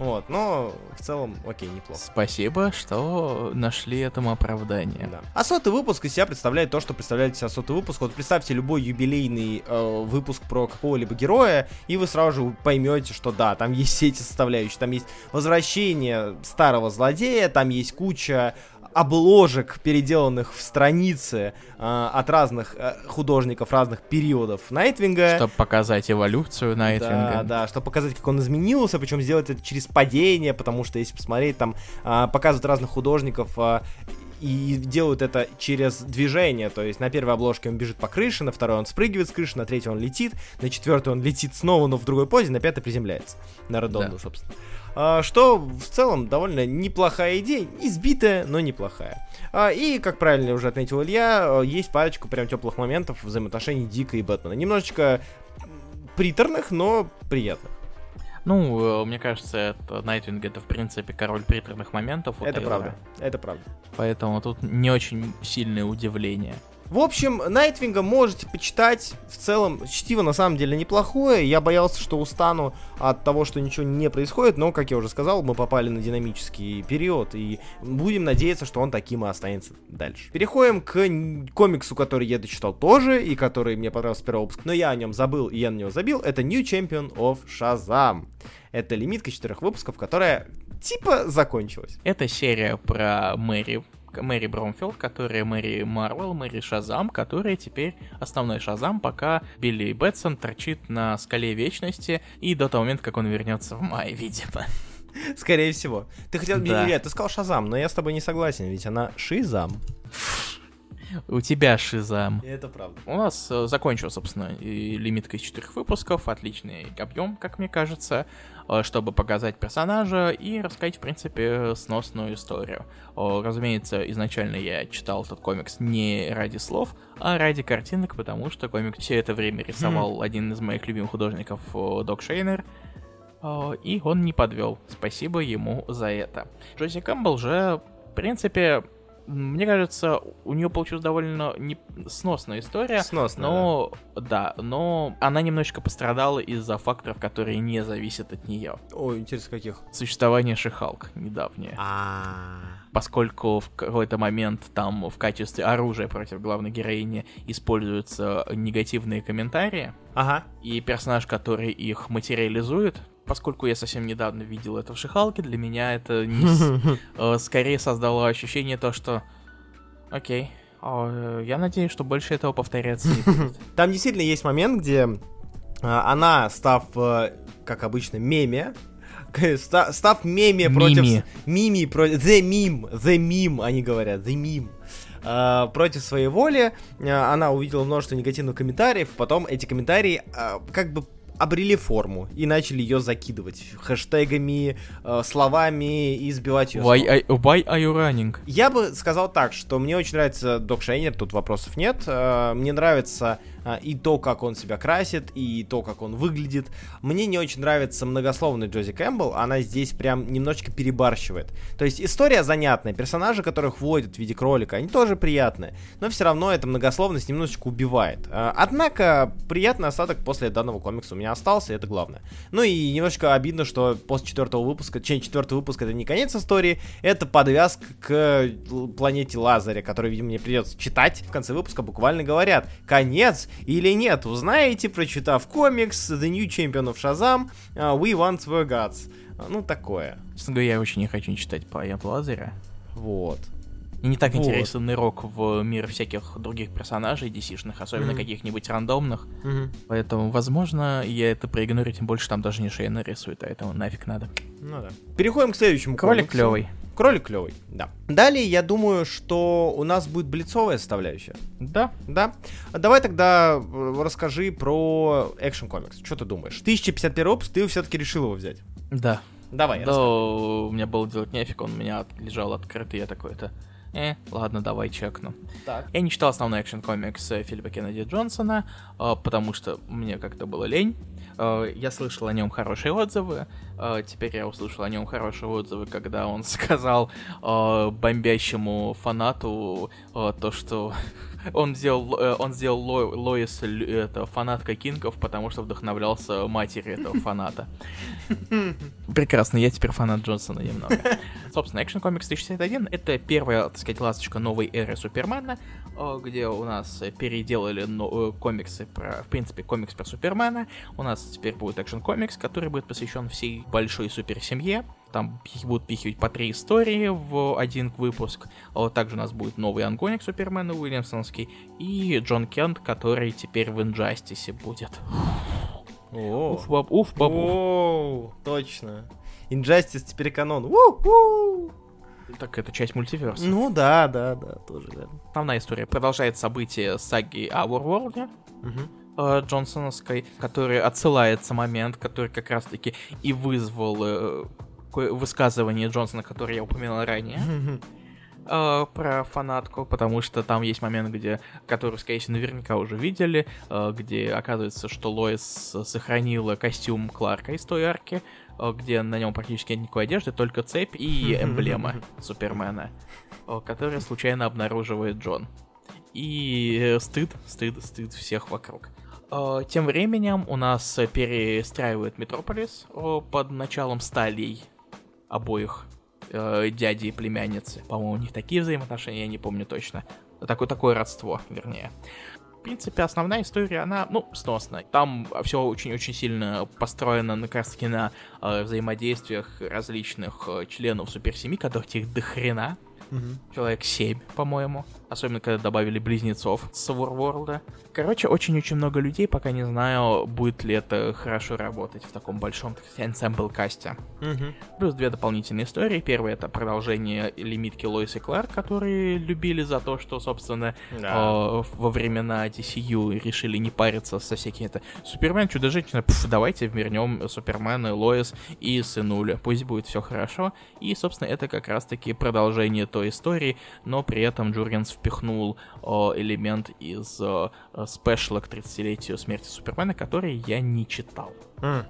B: Вот, но в целом, окей, неплохо.
A: Спасибо, что нашли этому оправдание.
B: Да. А сотый выпуск из себя представляет то, что представляет себя сотый выпуск. Вот представьте любой юбилейный э, выпуск про какого-либо героя, и вы сразу же поймете, что да, там есть все эти составляющие. Там есть возвращение старого злодея, там есть куча обложек, переделанных в страницы э, от разных э, художников разных периодов Найтвинга.
A: Чтобы показать эволюцию Найтвинга.
B: Да, да, чтобы показать, как он изменился, причем сделать это через падение, потому что если посмотреть, там а, показывают разных художников а, и делают это через движение, то есть на первой обложке он бежит по крыше, на второй он спрыгивает с крыши, на третьей он летит, на четвертой он летит снова, но в другой позе, на пятой приземляется. На Редонду,
A: Да.
B: собственно. А, что в целом довольно неплохая идея, избитая, но неплохая. А, и, как правильно уже отметил Илья, э, есть парочку прям теплых моментов взаимоотношений Дика и Бэтмена. Немножечко приторных, но приятных.
A: Ну, э, мне кажется, это Найтвинг это в принципе король приторных моментов.
B: Это
A: Тейлора.
B: правда, это правда.
A: Поэтому тут не очень сильное удивление.
B: В общем, Найтвинга можете почитать. В целом, чтиво на самом деле неплохое. Я боялся, что устану от того, что ничего не происходит, но, как я уже сказал, мы попали на динамический период, и будем надеяться, что он таким и останется дальше. Переходим к комиксу, который я дочитал тоже, и который мне понравился с первого выпуска, но я о нем забыл, и я на него забил. Это New Champion of Shazam. Это лимитка четырех выпусков, которая типа закончилась.
A: Это серия про Мэри, Мэри Бромфилд, которая Мэри Марвел, Мэри Шазам, которая теперь основной Шазам, пока Билли Бэтсон торчит на скале вечности и до того момента, как он вернется в мае, видимо.
B: Скорее всего. Ты хотел...
A: Да.
B: Илья, ты сказал Шазам, но я с тобой не согласен, ведь она Шизам.
A: У тебя Шизам.
B: Это правда.
A: У нас э, закончилась, собственно, лимитка из четырех выпусков, отличный объем, как мне кажется, э, чтобы показать персонажа и рассказать, в принципе, сносную историю. Разумеется, изначально я читал этот комикс не ради слов, а ради картинок, потому что комикс все это время рисовал один из моих любимых художников э, Док Шейнер, и он не подвел. Спасибо ему за это. Джози Кэмпбелл же, в принципе, мне кажется, у нее получилась довольно не... сносная история.
B: Сносно.
A: Но, да, но она немножечко пострадала из-за факторов, которые не зависят от нее.
B: да. Ой, интересно, каких?
A: Существование Шихалк недавнее.
B: А.
A: Поскольку в какой-то момент там в качестве оружия против главной героини используются негативные комментарии,
B: Ага.
A: и персонаж, который их материализует, поскольку я совсем недавно видел это в Шихалке, для меня это не э, скорее создало ощущение то, что окей, э, я надеюсь, что больше этого повторяться не будет.
B: Там действительно есть момент, где а, она, став, э, как обычно, меме, став меме против...
A: Мими.
B: Против... The meme, the meme, они говорят, the meme. А, против своей воли а, она увидела множество негативных комментариев, потом эти комментарии а, как бы обрели форму и начали ее закидывать хэштегами, э, словами и сбивать ее.
A: Why, I- why are you running?
B: Я бы сказал так, что мне очень нравится Док Шейнер, тут вопросов нет. Э, Мне нравится и то, как он себя красит, и то, как он выглядит. Мне не очень нравится многословный Джози Кэмпбелл, она здесь прям немножечко перебарщивает. То есть история занятная, персонажи, которых вводят в виде кролика, они тоже приятные, но все равно эта многословность немножечко убивает. А, однако, приятный осадок после данного комикса у меня остался, и это главное. Ну и немножечко обидно, что после четвертого выпуска, чем четвертый выпуск это не конец истории, это подвязка к планете Лазаря, который, видимо, мне придется читать. В конце выпуска буквально говорят, конец или нет, узнаете, прочитав комикс The New Champion of Shazam, uh, We Want Were Gods. Ну, такое.
A: Честно говоря, я очень не хочу читать планету Лазаря.
B: Вот.
A: И не так
B: Вот.
A: интересен нырок в мир всяких других персонажей DC-шных, особенно
B: Мгм.
A: каких-нибудь рандомных.
B: Мгм.
A: Поэтому, возможно, я это проигнорю, тем больше там даже не Шейна рисует, поэтому нафиг надо.
B: Ну да. Переходим к следующему
A: Кролик
B: комиксу.
A: клевый.
B: Кролик клевый, да. Далее, я думаю, что у нас будет блицовая составляющая.
A: Да.
B: Да? Давай тогда э, расскажи про экшен комикс. Что ты думаешь? 1051 выпуск, ты все-таки решил его взять.
A: Да.
B: Давай,
A: Да, у меня было делать нефиг, он у меня лежал открытый, я такой-то... Э, ладно, давай чекну.
B: Так.
A: Я не читал основной экшен комикс Филиппа Кеннеди Джонсона, э, потому что мне как-то было лень. Э, Я слышал о нем хорошие отзывы. Э, Теперь я услышал о нем хорошие отзывы, когда он сказал э, бомбящему фанату то, что он сделал, он сделал Ло- Лоис это, фанаткой Кингов, потому что вдохновлялся матерью этого фаната. Прекрасно, я теперь фанат Джонсона немного. Собственно, Action Comics 1061 — это первая, так сказать, ласточка новой эры Супермена, где у нас э, переделали но- э, комиксы про, в принципе, комикс про Супермена. У нас теперь будет Comics, который будет посвящен всей большой суперсемье. Там будут пихивать по три истории в один выпуск. А Также у нас будет новый ангоник Супермена Уильямсонский и Джон Кент, который теперь в Инжастисе будет.
B: О.
A: Уф, баб, уф, баб, уф.
B: О, точно. Injustice теперь канон. У-у.
A: Так, это часть мультиверса.
B: Ну да, да, да, тоже верно.
A: Основная история продолжает события саги Our World
B: Мгм.
A: э, Джонсоновской, который отсылается момент, который как раз-таки и вызвал э, высказывание Джонсона, которое я упоминал ранее. Э, про фанатку, потому что там есть момент, где, который, скорее всего, наверняка уже видели, э, где оказывается, что Лоис сохранила костюм Кларка из той арки, э, где на нем практически нет никакой одежды, только цепь и эмблема Супермена, э, которая случайно обнаруживает Джон. И э, стыд, стыд, стыд всех вокруг. Э, Тем временем у нас перестраивают Метрополис э, под началом сталей обоих э, дяди и племянницы. По-моему, у них такие взаимоотношения, я не помню точно. Такое, такое родство, вернее. В принципе, основная история, она, ну, сносная. Там все очень-очень сильно построено на, как раз-таки на э, взаимодействиях различных э, членов суперсемьи, которых их до хрена.
B: Мгм.
A: Человек 7, по-моему. Особенно, когда добавили близнецов с Warworld. Короче, очень-очень много людей, пока не знаю, будет ли это хорошо работать в таком большом, ensemble-касте.
B: Мгм.
A: Плюс две дополнительные истории. Первая это продолжение лимитки Лоис и Кларк, которые любили за то, что, собственно,
B: Да.
A: э, во времена DCU решили не париться со всякими это Супермен, Чудо-женщина, пф, давайте вернем Супермена, Лоис и сынуля. Пусть будет все хорошо. И, собственно, это как раз-таки продолжение той истории, но при этом Джургенс впихнул э, элемент из э, э, special а к 30-летию смерти Супермена, который я не читал.
B: М.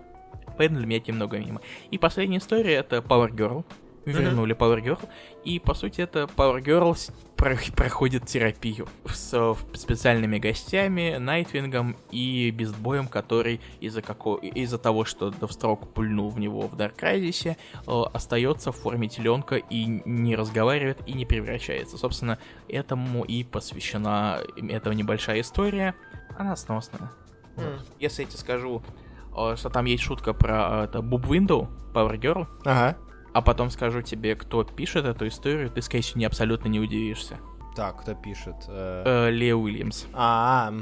A: Поэтому для меня это немного мимо. И последняя история это Power Girl. Вернули Power Girl. И по сути это Power Girl про- проходит терапию с э, специальными гостями, Найтвингом и Бистбоем, который из-за како... из-за того, что Детстроук пульнул в него в Crisis, э, остается в форме теленка и не разговаривает и не превращается. Собственно, этому и посвящена эта небольшая история. Она сносная.
B: М.
A: Если я тебе скажу, э, что там есть шутка про э, это Boob Window, Power Girl,
B: Ага.
A: А потом скажу тебе, кто пишет эту историю, ты, скорее всего, не абсолютно не удивишься.
B: Так, кто пишет? Э,
A: Э, Лео Уильямс.
B: А,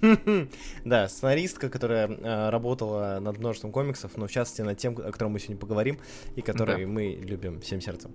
B: да, сценаристка, которая э, работала над множеством комиксов, но в частности над тем, о котором мы сегодня поговорим, и который
A: Да.
B: мы любим всем сердцем.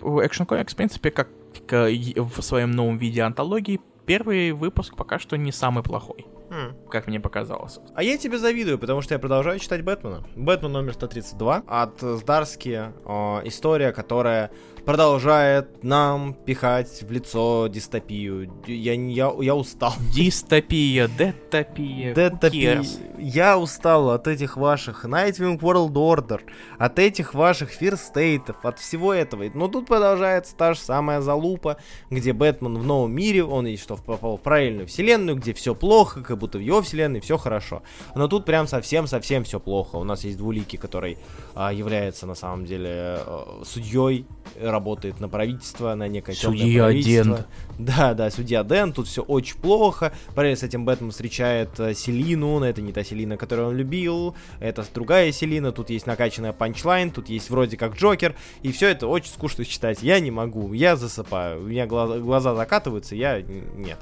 A: Action Comics, в принципе, как в своем новом виде антологии, первый выпуск пока что не самый плохой.
B: М.
A: как мне показалось.
B: А я тебе завидую, потому что я продолжаю читать Бэтмена. Бэтмен номер 132 от Здарски. э, история, которая продолжает нам пихать в лицо дистопию. Я, я, я устал.
A: Дистопия, детопия, cares?
B: Я устал от этих ваших Nightwing World Order, от этих ваших State'ов, от всего этого. Но тут продолжается та же самая залупа, где Бэтмен в новом мире, он и что попал в правильную вселенную, где все плохо, как будто в его вселенной все хорошо. Но тут прям совсем-совсем все плохо. У нас есть двуликий, который а, является на самом деле судьей, работает на правительство, на некое темное
A: Судья
B: правительство.
A: Дент.
B: Да, да, судья Дэн, тут все очень плохо. Параллельно с этим Бэтмен встречает э, Селину, но это не та Селина, которую он любил, это другая Селина, тут есть накачанная панчлайн, тут есть вроде как Джокер, и все это очень скучно читать. Я не могу, я засыпаю, у меня глаза, глаза закатываются, я... Нет.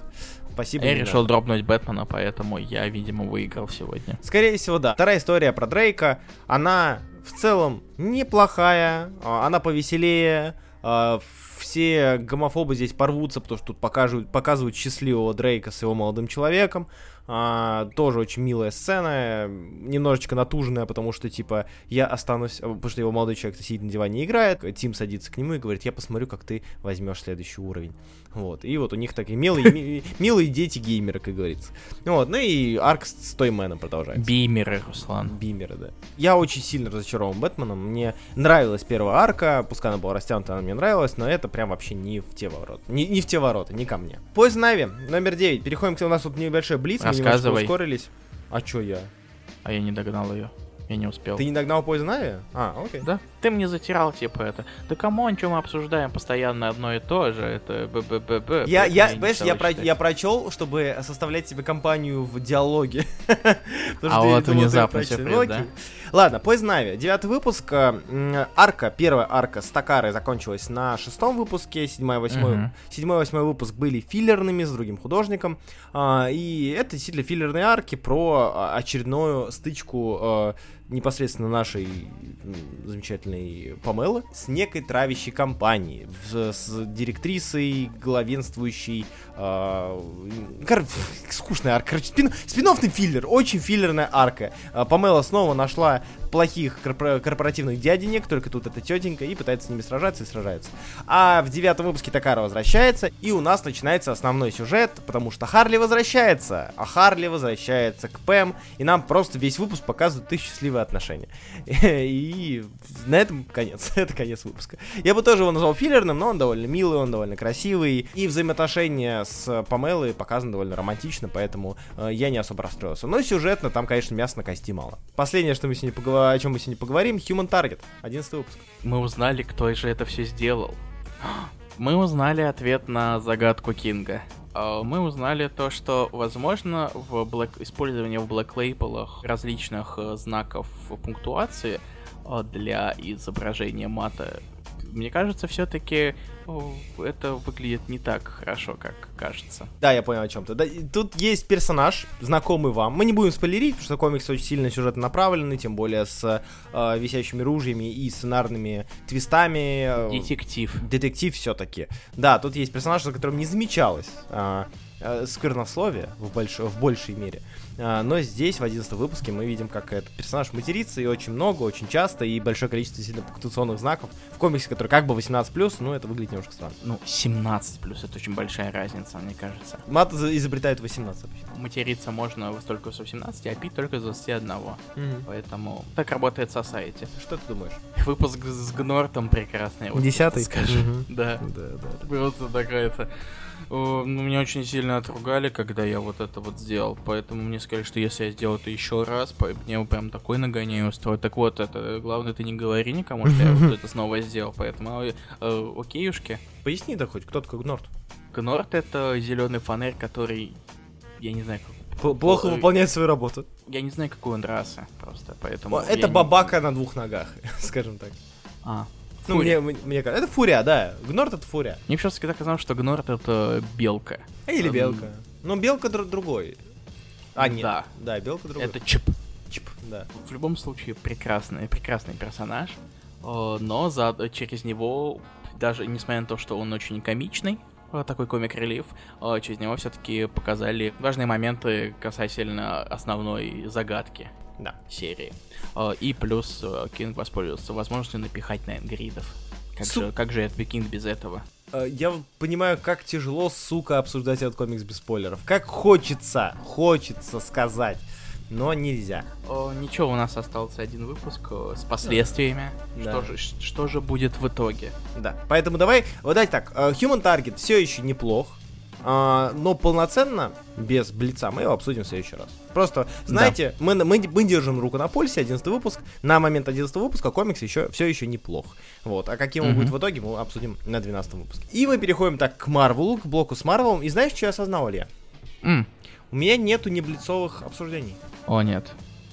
B: Спасибо.
A: Я решил
B: надо.
A: дропнуть Бэтмена, поэтому я, видимо, выиграл сегодня.
B: Скорее всего, да. Вторая история про Дрейка, она в целом неплохая, а, она повеселее, а, все гомофобы здесь порвутся, потому что тут покажут, показывают счастливого Дрейка с его молодым человеком. А, тоже очень милая сцена, немножечко натуженная, потому что, типа, я останусь, а, потому что его молодой человек сидит на диване и играет, Тим садится к нему и говорит, я посмотрю, как ты возьмешь следующий уровень. Вот, и вот у них такие милые, ми- милые дети-геймеры, как говорится. Вот, ну и арк с Toyman ом продолжается.
A: Бимеры, Руслан.
B: Бимеры, да. Я очень сильно разочарован Бэтменом. Мне нравилась первая арка, пускай она была растянута, она мне нравилась, но это прям вообще не в те ворота. Не, не в те ворота, не ко мне. Poison Ivy, номер 9. Переходим к у нас тут небольшой блиц, мы немножко ускорились. А чё я?
A: А я не догнал ее. Я не успел.
B: Ты не догнал Poison Ivy? А, окей.
A: Да? Ты мне затирал, типа, это. Да come on, что мы обсуждаем постоянно одно и то же. Это б-б-б-б.
B: Я, я,
A: стал
B: я, про, я прочел, чтобы составлять себе компанию в диалоге.
A: А вот внезапно сюрприз, да?
B: Ладно, поезд Нави. Девятый выпуск. э, Арка, первая арка с Такарой закончилась на шестом выпуске. Седьмой, восьмой, седьмой, восьмой выпуск были филлерными с другим художником. А, И это действительно филлерные арки про а, очередную стычку э, непосредственно нашей замечательной Памелы с некой травящей компанией, в- с директрисой, главенствующей. Э, кор- скучная арка. Короче, спин, спин-оффный филлер, очень филлерная арка. А, снова нашла плохих корпора- корпоративных дяденек, только тут это тетенька, и пытается с ними сражаться и сражается. А в девятом выпуске Такара возвращается, и у нас начинается основной сюжет, потому что Харли возвращается, а Харли возвращается к Пэм, и нам просто весь выпуск показывают их счастливые отношения. И на этом конец, это конец выпуска. Я бы тоже его назвал филлерным, но он довольно милый, он довольно красивый, и взаимоотношения с Памелой показаны довольно романтично, поэтому э, я не особо расстроился. Но сюжетно там, конечно, мяса на кости мало. Последнее, что мы сегодня поговор- о чем мы сегодня поговорим, Human Target, 11 выпуск.
A: Мы узнали, кто же это все сделал. Мы узнали ответ на загадку Кинга. А, Мы узнали то, что, возможно, в Black... использование в Black Label различных э, знаков пунктуации э, для изображения мата, мне кажется, все-таки это выглядит не так хорошо, как кажется.
B: Да, я понял о чем ты. Да, тут есть персонаж, знакомый вам. Мы не будем спойлерить, потому что комикс очень сильно сюжетно направленный, тем более с э, висящими ружьями и сценарными твистами. э,
A: Детектив.
B: детектив все-таки. Да, тут есть персонаж, за которым не замечалось а, а, сквернословие в, больш... в большей мере. А, но здесь, в 11 выпуске, мы видим, как этот персонаж матерится, и очень много, очень часто, и большое количество действительно пунктуационных знаков. В комиксе, который как бы 18+, ну, это выглядит немножко странно.
A: Ну, 17 плюс, это очень большая разница, мне кажется.
B: Мат изобретает 18 обычно.
A: Материться можно только с 18, а пить только с 21.
B: Мгм.
A: Поэтому так работает Society.
B: Что ты думаешь?
A: Выпуск с Гнортом прекрасный. вот
B: Десятый?
A: Скажи.
B: Мгм.
A: Да.
B: Да, да.
A: Просто такая-то... О, Ну, меня очень сильно отругали, когда я вот это вот сделал. Поэтому мне сказали, что если я сделаю это еще раз, по- мне прям такой нагоняй устроить. Так вот, это главное, ты не говори никому, что я вот это снова сделал. Поэтому, э, э, окейушки.
B: Поясни да хоть, кто такой Гнорт?
A: Гнорт это зеленый фонарь, который... Я не знаю, как...
B: Плохо
A: Ой.
B: выполняет свою работу.
A: Я не знаю, какой он расы, просто, поэтому...
B: Это
A: не-
B: бабака на двух ногах, скажем так.
A: А,
B: Ну, мне, мне, кажется, это фурия, да. Гнорт это фурия.
A: Мне просто всегда казалось, что Гнорт это белка.
B: Или
A: Эм,
B: белка. Ну, белка дру- другой. А, нет.
A: Да.
B: Да, белка другой.
A: Это чип.
B: чип, да.
A: В любом случае, прекрасный, прекрасный персонаж. э, Но за, через него, даже несмотря на то, что он очень комичный, э, такой комик-релив. Э, Через него все-таки показали важные моменты касательно основной загадки
B: Да.
A: серии. Э, И плюс э, Кинг воспользовался возможностью напихать на энгридов. Как
B: Су-
A: же, как же это Кинг без этого?
B: Э, Я понимаю, как тяжело, сука, обсуждать этот комикс без спойлеров. Как хочется, хочется сказать, но нельзя.
A: О, ничего, у нас остался один выпуск э, с последствиями.
B: Да.
A: Что, же, что же будет в итоге?
B: Да. Поэтому давай, вот давайте так, э, Human Target все еще неплох, а, но полноценно, без блица, мы его обсудим в следующий раз. Просто, знаете, мы, мы, мы держим руку на пульсе, 11 выпуск. На момент 11 выпуска комикс еще, все еще неплох. Вот. А каким он
A: Мгм.
B: будет в итоге, мы обсудим на 12 выпуске. И мы переходим так к Марвелу, к блоку с Марвелом. И знаешь, что я осознал, Илья?
A: М,
B: У меня нету неблицовых обсуждений.
A: О, нет.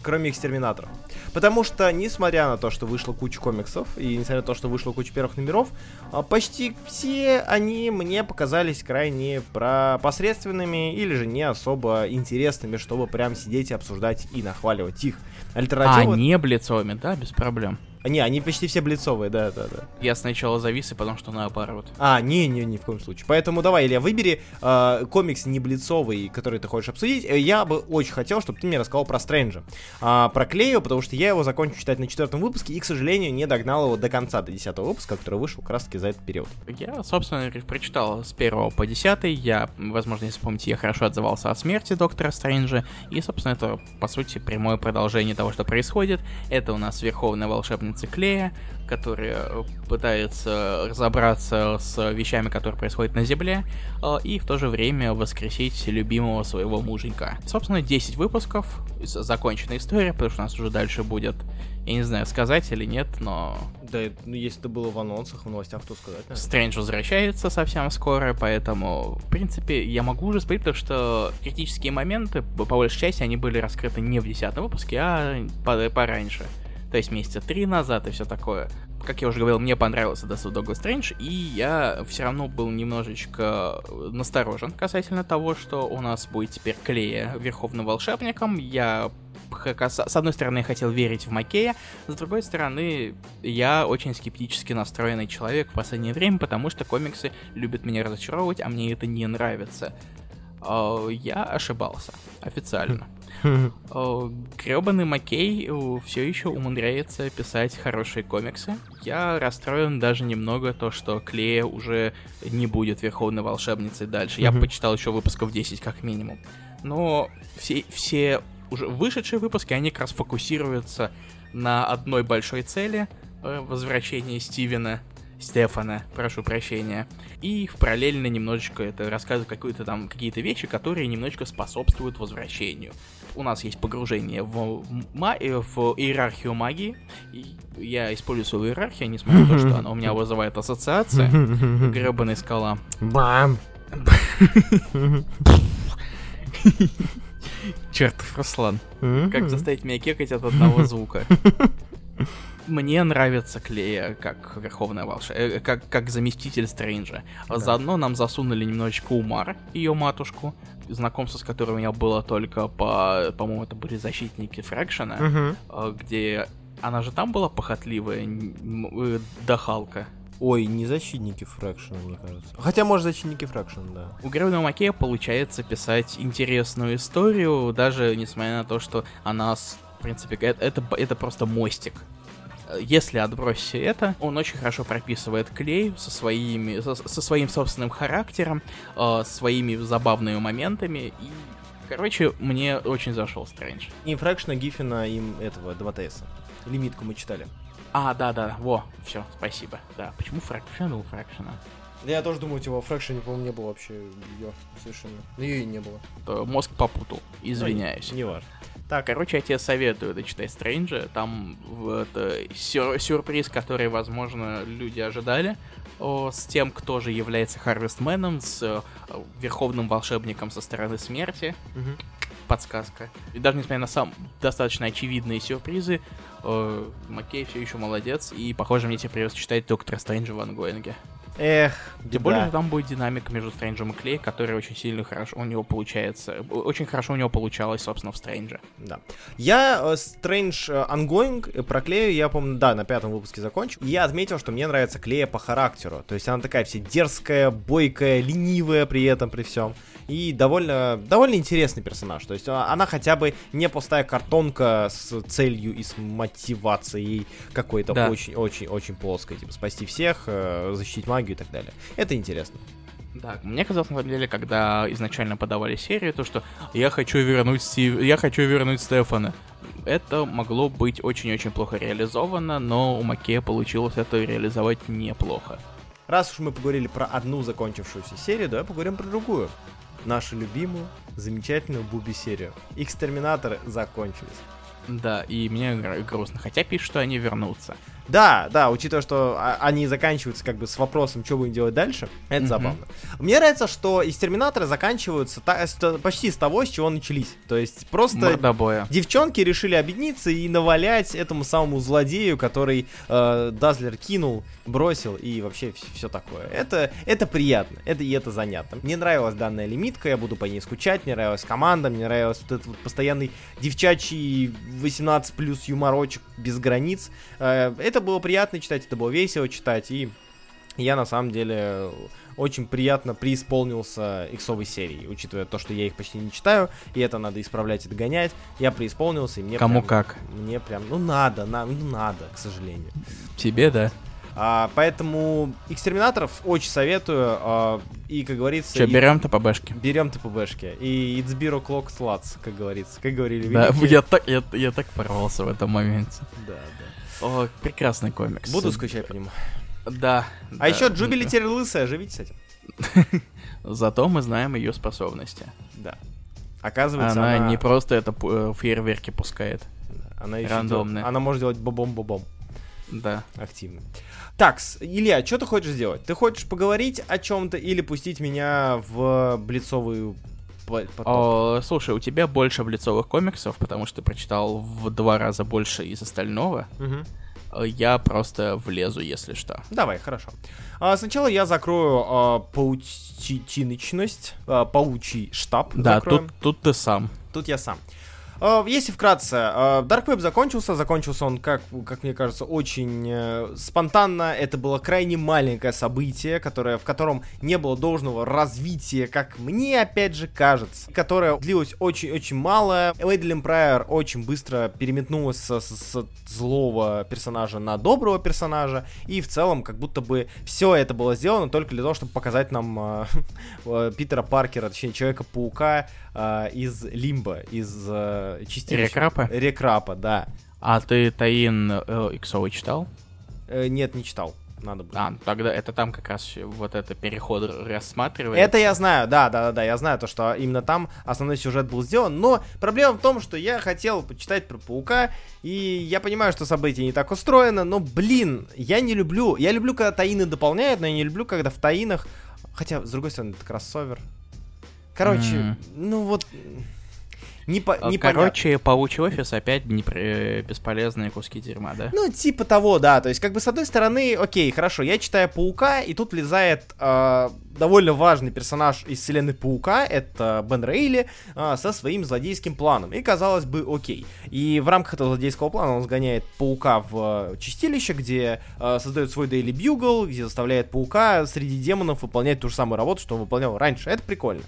B: Кроме экстерминаторов. Потому что, несмотря на то, что вышло куча комиксов, и несмотря на то, что вышло куча первых номеров, а, почти все они мне показались крайне про посредственными или же не особо интересными, чтобы прям сидеть и обсуждать и нахваливать их.
A: А,
B: Альтернатива...
A: не блицовыми, да, без проблем.
B: Не, они почти все блицовые, да, да, да.
A: Я сначала завис, и потом что наоборот.
B: А, не, не, ни в коем случае. Поэтому давай, Илья, выбери э, комикс не блицовый, который ты хочешь обсудить. Э, Я бы очень хотел, чтобы ты мне рассказал про Стрэнджа. А, про Клею, потому что я его закончу читать на четвертом выпуске и, к сожалению, не догнал его до конца, до десятого выпуска, который вышел как раз таки за этот период.
A: Я, собственно, прочитал с первого по десятый. Я, возможно, если помните, я хорошо отзывался о смерти доктора Стрэнджа. И, собственно, это, по сути, прямое продолжение того, что происходит. Это у нас Верховная Волшебница Клея, которая э, пытается разобраться с вещами, которые происходят на Земле, э, и в то же время воскресить любимого своего муженька. Собственно, 10 выпусков, законченная история, потому что у нас уже дальше будет, я не знаю, сказать или нет, но
B: Да, ну если это было в анонсах, в новостях, то сказать. наверное.
A: Стрэндж возвращается совсем скоро, поэтому, в принципе, я могу уже спорить, потому что критические моменты, по большей части, они были раскрыты не в десятом выпуске, а по- пораньше. То есть месяца три назад и все такое. Как я уже говорил, мне понравился Death of Doctor Strange, и я все равно был немножечко насторожен касательно того, что у нас будет теперь Клея Верховным Волшебником. Я с одной стороны, я хотел верить в Макея, с другой стороны, я очень скептически настроенный человек в последнее время, потому что комиксы любят меня разочаровывать, а мне это не нравится. А, Я ошибался, официально. Гребаный Маккей все еще умудряется писать хорошие комиксы. Я расстроен даже немного то, что Клея уже не будет Верховной Волшебницей дальше. Я почитал еще выпусков 10 как минимум. Но все, все уже вышедшие выпуски, они как раз фокусируются на одной большой цели э, возвращение Стивена, Стефана, прошу прощения. И в параллельно немножечко это рассказывают какие-то там какие-то вещи, которые немножечко способствуют возвращению. У нас есть погружение в, ма- э, в иерархию магии. Я использую свою иерархию, несмотря на то, что она у меня вызывает ассоциации. Гребаная скала.
B: Бам!
A: Чертов Руслан. Как заставить меня кекать от одного звука? Мне нравится Клея как верховная волшебница, как, как заместитель Стрэнджа.
B: Да.
A: Заодно нам засунули немножечко Умар, ее матушку, знакомство с которой у меня было только по, по-моему, это были защитники Фрэкшена,
B: Мгм.
A: э, где она же там была похотливая, э, до Халка.
B: Ой, не защитники Фрэкшена, мне кажется. Хотя, может, защитники Фрэкшена, да.
A: У Гребаного Макея получается писать интересную историю, даже несмотря на то, что она, в принципе, э- это, это просто мостик. Э, Если отбросить это, он очень хорошо прописывает клей со, своими, со, со своим собственным характером, э, своими забавными моментами. И, короче, мне очень зашел Стрэндж.
B: И Фрэкшена, Гиффина, им этого, Доматеса. Лимитку мы читали.
A: А, да-да, во, все, спасибо. Да, почему Фрэкшен у Фрэкшена?
B: Я тоже думаю, типа, в Фрэкшене, по-моему, не было вообще ее совершенно. Ее и не было.
A: Э, Мозг попутал, извиняюсь.
B: Не важно.
A: Так, короче, я тебе советую дочитать Стрэнджа. Там в- это сюр- сюрприз, который, возможно, люди ожидали. о, с тем, кто же является Харвестменом, с э, верховным волшебником со стороны смерти.
B: Мгм.
A: Подсказка. И даже несмотря на сам достаточно очевидные сюрпризы, э, Маккей все еще молодец. И, похоже, мне теперь придется читать Доктора Стрэнджа в ангоинге.
B: Эх,
A: Тем
B: беда.
A: более, там будет динамика между Стрэнджем и Клей, который очень сильно хорошо у него получается. Очень хорошо у него получалось, собственно, в Стрэнже.
B: Да. Я э, Strange э, Ongoing э, про Клею, я помню, да, на пятом выпуске закончил. И я отметил, что мне нравится Клея по характеру. То есть она такая вся дерзкая, бойкая, ленивая при этом, при всем. И довольно, довольно интересный персонаж. То есть а, она хотя бы не пустая картонка с целью и с мотивацией какой-то
A: Да.
B: очень-очень-очень плоской. Типа спасти всех, э, защитить магию и так далее. Это интересно.
A: Да, мне казалось, на самом деле, когда изначально подавали серию, то, что я хочу вернуть Стив... я хочу вернуть Стефана. Это могло быть очень-очень плохо реализовано, но у Макея получилось это реализовать неплохо.
B: Раз уж мы поговорили про одну закончившуюся серию, давай поговорим про другую. Нашу любимую, замечательную Буби-серию. Экстерминаторы закончились.
A: Да, и мне гр- грустно. Хотя пишут, что они вернутся.
B: Да, да, учитывая, что а, они заканчиваются как бы с вопросом, что будем делать дальше, это забавно. Мне нравится, что из Терминатора заканчиваются та- с почти с того, с чего начались. То есть просто
A: Мордобоя.
B: девчонки решили объединиться и навалять этому самому злодею, который э, Дазлер кинул, бросил и вообще все такое. Это, это приятно, это и это занятно. Мне нравилась данная лимитка, я буду по ней скучать, мне нравилась команда, мне нравился вот этот вот постоянный девчачий 18 плюс юморочек без границ. Э, это было приятно читать, это было весело читать, и я на самом деле очень приятно преисполнился иксовой серией, учитывая то, что я их почти не читаю, и это надо исправлять и догонять. Я преисполнился, и мне
A: Кому
B: прям-
A: как.
B: Мне прям, ну надо, на, ну надо, к сожалению.
A: Тебе, да?
B: А, поэтому экстерминаторов очень советую, а, и, как говорится,
A: Че,
B: и-
A: берем-то по бэшке?
B: берем ТПБшки. И it's zero clock sluts, как говорится, как говорили
A: Да, я так, я, я так порвался в этом моменте.
B: Да, да.
A: О, прекрасный комикс.
B: Буду скучать по нему.
A: Да.
B: А
A: да.
B: еще Джубили теперь лысая, живите с этим.
A: Зато мы знаем ее способности.
B: Да. Оказывается,
A: Она,
B: она,
A: не просто это э, фейерверки пускает.
B: она еще
A: рандомная.
B: делает- Она может делать бобом-бобом.
A: Да.
B: активно. Так, Илья, что ты хочешь сделать? Ты хочешь поговорить о чем-то или пустить меня в блицовую по- поток?
A: О, слушай, у тебя больше блицовых комиксов, потому что ты прочитал в два раза больше из остального. Э, Я просто влезу, если что.
B: Давай, хорошо. А, сначала я закрою а, паутиночность, а, паучий штаб.
A: Да,
B: закроем.
A: тут, тут ты сам.
B: Тут я сам. А, Если вкратце, а, Dark Web закончился, закончился он, как, как мне кажется, очень э, спонтанно. Это было крайне маленькое событие, которое, в котором не было должного развития, как мне опять же кажется, которое длилось очень-очень мало. Эйдлин Прайер очень быстро переметнулась с, с- с злого персонажа на доброго персонажа, и в целом как будто бы все это было сделано только для того, чтобы показать нам э, э, Питера Паркера, точнее Человека-паука э, из Лимба, из э, чистилища.
A: Рекрапа?
B: Рекрапа, да.
A: А ты Таин э, Иксовый читал?
B: Э, нет, не читал. Надо было.
A: А, тогда это там как раз вот это переход рассматривается.
B: Это я знаю, да, да, да, да, я знаю то, что именно там основной сюжет был сделан, но проблема в том, что я хотел почитать про паука, и я понимаю, что событие не так устроено, но, блин, я не люблю, я люблю, когда таины дополняют, но я не люблю, когда в таинах, хотя, с другой стороны, это кроссовер. Короче,
A: М.
B: ну вот, не по,
A: А,
B: непонятно.
A: Короче, паучий офис опять не при- бесполезные куски дерьма, да?
B: Ну, типа того, да. То есть, как бы, с одной стороны, окей, хорошо, я читаю Паука, и тут влезает э, довольно важный персонаж из вселенной Паука, это Бен Рейли, э, со своим злодейским планом. И, казалось бы, окей. И в рамках этого злодейского плана он сгоняет Паука в э, чистилище, где э, создает свой Daily Bugle, где заставляет Паука среди демонов выполнять ту же самую работу, что он выполнял раньше. Это прикольно.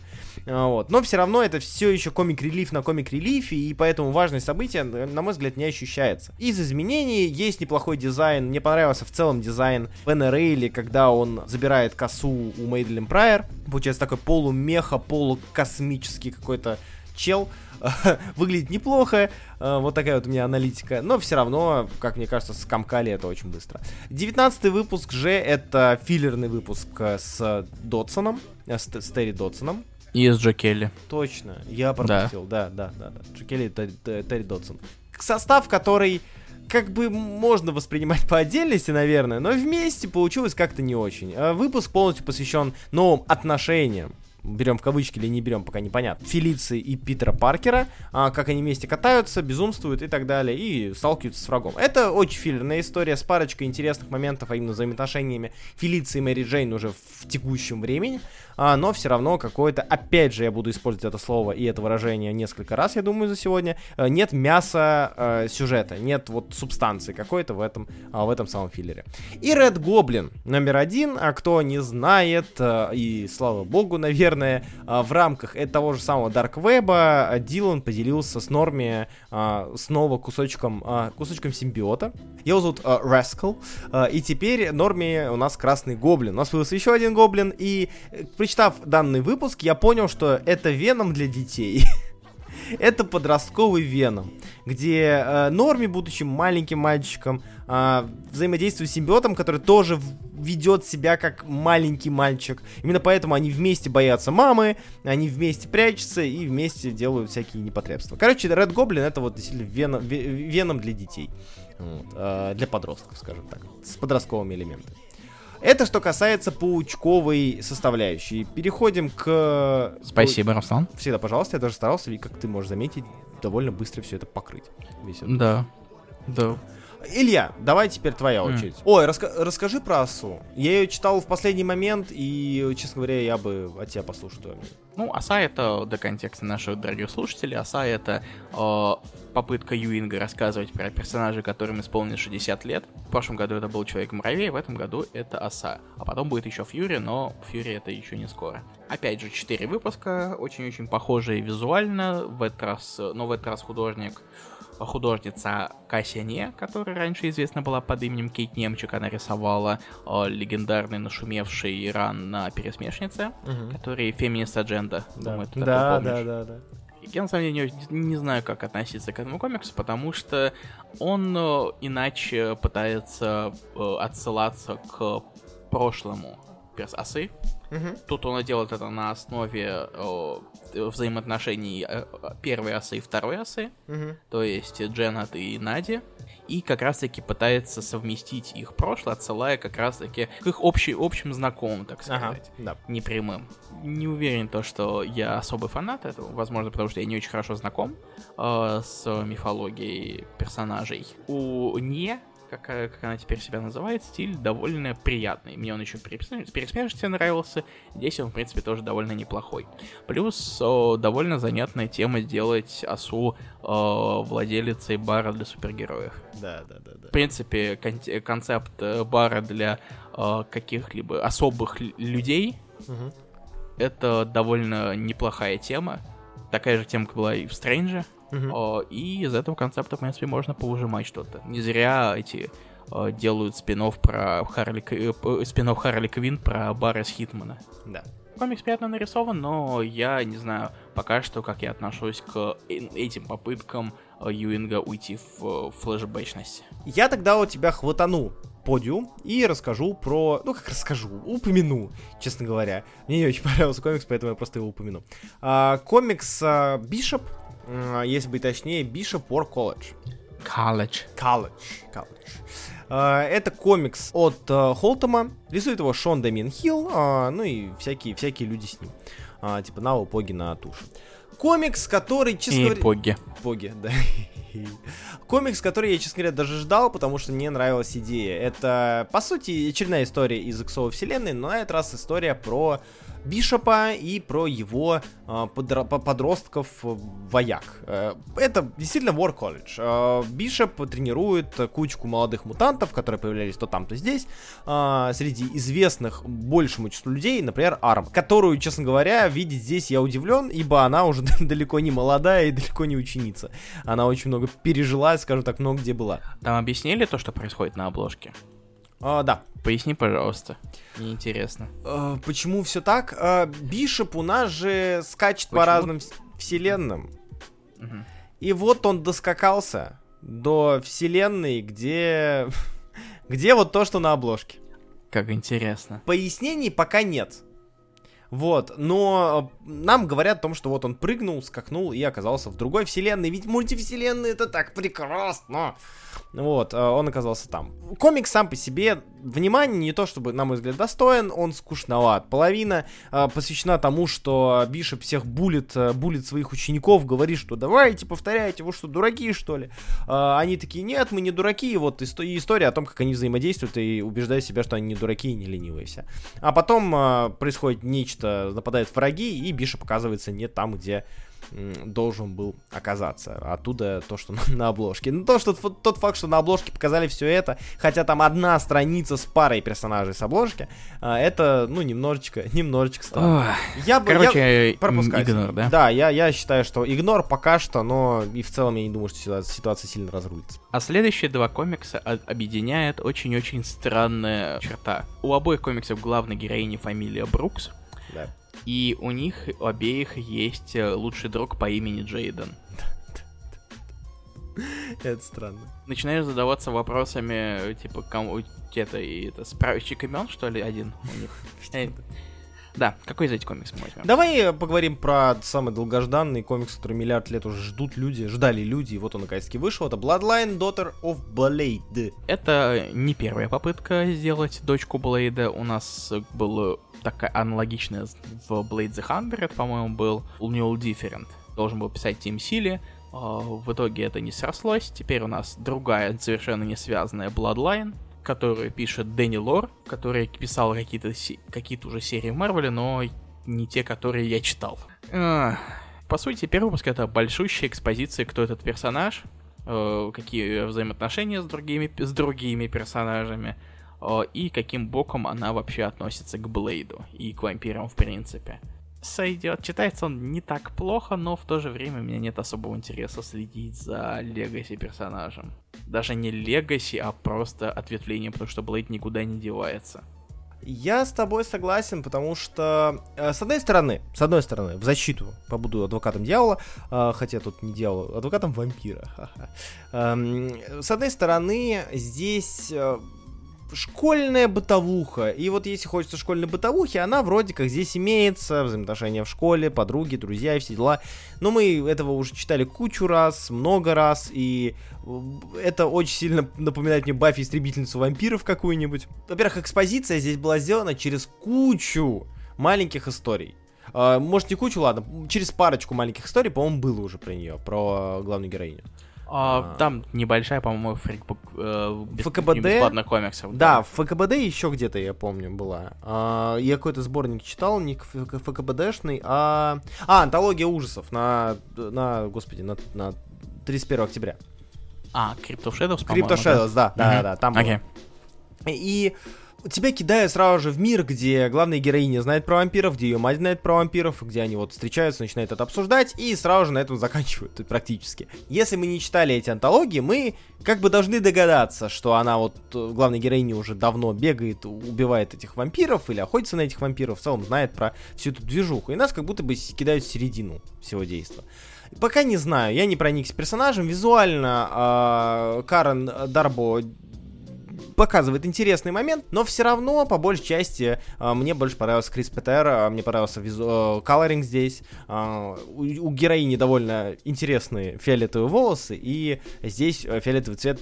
B: А, Вот. Но все равно это все еще комик-релиф на комик-релифе, и поэтому важность события, на мой взгляд, не ощущается. Из изменений есть неплохой дизайн. Мне понравился в целом дизайн Бена Рейли, когда он забирает косу у Мейдлин Прайер. Получается такой полумеха, полукосмический какой-то чел. Выглядит неплохо. А, Вот такая вот у меня аналитика. Но все равно, как мне кажется, скомкали это очень быстро. Девятнадцатый выпуск же это филлерный выпуск э, с Дотсоном, э, с, с Терри Дотсоном.
A: И с Джо Келли.
B: Точно, я пропустил, да, да, да, да. Джекелли Терри, Терри- Терри Дотсон. Состав, который как бы можно воспринимать по отдельности, наверное, но вместе получилось как-то не очень. А Выпуск полностью посвящен новым отношениям берем в кавычки или не берем, пока непонятно, Фелиции и Питера Паркера, а, как они вместе катаются, безумствуют и так далее, и сталкиваются с врагом. Это очень филлерная история с парочкой интересных моментов, а именно взаимоотношениями Фелиции и Мэри Джейн уже в текущем времени, а, но все равно какое-то, опять же, я буду использовать это слово и это выражение несколько раз, я думаю, за сегодня, э, нет мяса э, сюжета, нет вот субстанции какой-то в этом, э, в этом самом филлере. И Red Goblin номер один, а кто не знает, э, и слава богу, наверное, э, в рамках того же самого Dark Web э, Дилан поделился с Норми э, снова кусочком, э, кусочком симбиота. Его зовут э, Rascal, э, и теперь Норми у нас красный гоблин. У нас появился еще один гоблин, и э, прочитав данный выпуск, я понял, что это Веном для детей. это подростковый Веном, где э, Норми, будучи маленьким мальчиком, э, взаимодействует с симбиотом, который тоже ведет себя как маленький мальчик. Именно поэтому они вместе боятся мамы, они вместе прячутся и вместе делают всякие непотребства. Короче, Red Goblin это вот действительно веном, веном для детей. Вот, э, для подростков, скажем так, с подростковыми элементами. Это что касается паучковой составляющей. Переходим к...
A: Спасибо, Руслан.
B: Всегда, пожалуйста, я даже старался, как ты можешь заметить, довольно быстро все это покрыть.
A: Весь этот... Да, да.
B: Илья, давай теперь твоя очередь. Mm. Ой, раска- расскажи про Асу. Я ее читал в последний момент, и, честно говоря, я бы от тебя послушал твое мнение.
A: Ну, Аса это, до контекста наших дорогих слушателей, Аса это э, попытка Юинга рассказывать про персонажа, которым исполнилось 60 лет. В прошлом году это был Человек-муравей, в этом году это Оса. А потом будет еще Фьюри, но Фьюри это еще не скоро. Опять же, 4 выпуска, очень-очень похожие визуально, в этот раз, но в этот раз художник художница Кассия Не, которая раньше известна была под именем Кейт Немчик, она рисовала э, легендарный нашумевший Иран на пересмешнице, угу. который Feminist Agenda.
B: Да, Думаю, да, да, да, да.
A: Я на самом деле не, не знаю, как относиться к этому комиксу, потому что он э, иначе пытается э, отсылаться к прошлому перс-осы. Угу. Тут он делает это на основе э, взаимоотношений э, первой осы и второй осы, угу. то есть Дженнет и Нади и как раз-таки пытается совместить их прошлое, отсылая как раз-таки к их общий, общим знакомым, так сказать, ага, да. непрямым. Не уверен то, что я особый фанат этого, возможно, потому что я не очень хорошо знаком э, с мифологией персонажей. У Не как, как она теперь себя называет, стиль довольно приятный. Мне он еще пересмешности нравился, здесь он, в принципе, тоже довольно неплохой. Плюс о, довольно занятная тема сделать осу о, владелицей бара для супергероев.
B: Да, да, да. да.
A: В принципе, кон- концепт э, бара для о, каких-либо особых людей угу. это довольно неплохая тема. Такая же тема была и в Стрэнже. Uh-huh. И из этого концепта, в принципе, можно поужимать что-то. Не зря эти делают спинов про Харли, э, спинов Харли Квин про Баррес Хитмана.
B: Да.
A: Комикс приятно нарисован, но я не знаю пока что, как я отношусь к этим попыткам Юинга уйти в флешбэчность.
B: Я тогда у тебя хватану подиум и расскажу про... Ну, как расскажу? Упомяну, честно говоря. Мне не очень понравился комикс, поэтому я просто его упомяну. А, комикс а, Бишоп если быть точнее, Bishop War College.
A: College.
B: College. College. Это комикс от uh, Холтома. Рисует его Шон Дамин Хилл, uh, ну и всякие, всякие люди с ним. Типа Нава Поги на туше. Комикс, который, честно
A: говоря... Поги.
B: Поги, да. Комикс, который я, честно говоря, даже ждал, потому что мне нравилась идея. Это, по сути, очередная история из Иксовой вселенной, но на этот раз история про Бишопа и про его э, подро- подростков вояк. Э, это действительно War College. Э, Бишоп тренирует кучку молодых мутантов, которые появлялись то там, то здесь. Э, среди известных большему числу людей, например, Арм, которую, честно говоря, видеть здесь я удивлен, ибо она уже далеко не молодая и далеко не ученица. Она очень много пережила, скажем так, много где была.
A: Там объяснили то, что происходит на обложке?
B: А, да.
A: Поясни, пожалуйста. Мне интересно.
B: А, почему все так? А, Бишоп у нас же скачет почему? по разным вселенным. Угу. И вот он доскакался до вселенной, где... где вот то, что на обложке.
A: Как интересно.
B: Пояснений пока нет. Вот, но э, нам говорят о том, что вот он прыгнул, скакнул и оказался в другой вселенной. Ведь мультивселенная это так прекрасно. Вот, э, он оказался там. Комикс сам по себе, внимание, не то чтобы, на мой взгляд, достоин, он скучноват. Половина э, посвящена тому, что Бишоп всех булит, э, булит своих учеников, говорит, что давайте, повторяйте, вы что, дураки, что ли? Э, они такие, нет, мы не дураки, и вот исто- и история о том, как они взаимодействуют и убеждают себя, что они не дураки и не ленивые все. А потом э, происходит нечто, нападают враги, и Бишоп оказывается не там, где должен был оказаться. Оттуда то, что на, на обложке. Ну, то, что тот, факт, что на обложке показали все это, хотя там одна страница с парой персонажей с обложки, а, это, ну, немножечко, немножечко странно.
A: Ох,
B: Я бы, я-
A: Короче, м,
B: пропускать.
A: игнор, да?
B: Да, я, я считаю, что игнор пока что, но и в целом я не думаю, что ситуация, сильно разрулится.
A: А следующие два комикса объединяет очень-очень странная черта. У обоих комиксов главной героини фамилия Брукс,
B: Да.
A: и у них у обеих есть э, лучший друг по имени Джейден.
B: Это странно.
A: Начинаешь задаваться вопросами, э, типа, кому это это справочник имен, что ли, один у них? Да, какой из этих комиксов мы возьмем?
B: Давай поговорим про самый долгожданный комикс, который миллиард лет уже ждут люди, ждали люди, и вот он наконец-таки вышел. Это Bloodline Daughter of Blade.
A: Это не первая попытка сделать дочку Блейда. У нас была такая аналогичная в Blade the Hunter, по-моему, был New Different. Должен был писать Тим Сили. А, В итоге это не срослось. Теперь у нас другая, совершенно не связанная Bloodline, которую пишет Дэнни Лор, который писал какие-то какие-то уже серии в Марвеле, но не те, которые я читал. Ах, По сути, первый выпуск это большущая экспозиция, кто этот персонаж, э, какие взаимоотношения с другими, с другими персонажами, э, и каким боком она вообще относится к Блейду и к вампирам в принципе. Сойдет. Читается он не так плохо, но в то же время у меня нет особого интереса следить за легаси персонажем. Даже не легаси, а просто ответвлением, потому что Блейд никуда не девается.
B: Я с тобой согласен, потому что, э, с одной стороны, с одной стороны, в защиту побуду адвокатом дьявола, э, хотя тут не дьявола, адвокатом вампира. Эм, С одной стороны, здесь э, школьная бытовуха. И вот если хочется школьной бытовухи, она вроде как здесь имеется, взаимоотношения в школе, подруги, друзья и все дела. Но мы этого уже читали кучу раз, много раз, и э, это очень сильно напоминает мне Баффи Истребительницу вампиров какую-нибудь. Во-первых, экспозиция здесь была сделана через кучу маленьких историй. А, Может, не кучу, ладно, через парочку маленьких историй, по-моему, было уже про нее, про главную героиню.
A: А,
B: А.
A: Там небольшая, по-моему, фрикбук э, бес-
B: ФКБД?
A: бесплатных комиксов.
B: Да, в ФКБД еще где-то, я помню, была. А, я какой-то сборник читал, не ФК- ФКБДшный, а... А, антология ужасов на, на господи, на, на 31 октября.
A: А, Crypt of Shadows,
B: Crypto Shadows, да, да, да, да, там.
A: Окей.
B: И тебя кидают сразу же в мир, где главная героиня знает про вампиров, где ее мать знает про вампиров, где они вот встречаются, начинают это обсуждать, и сразу же на этом заканчивают практически. Если мы не читали эти антологии, мы как бы должны догадаться, что она вот, э, главная героиня уже давно бегает, убивает этих вампиров или охотится на этих вампиров, в целом знает про всю эту движуху. И нас как будто бы кидают в середину всего действия. Пока не знаю, я не проник с персонажем. Визуально а, Карен Дарбо показывает интересный момент, но все равно, по большей части, а, мне больше понравился Крис Петер, а, мне понравился визу... колоринг здесь, а, у, героини довольно интересные фиолетовые волосы, и здесь э, фиолетовый цвет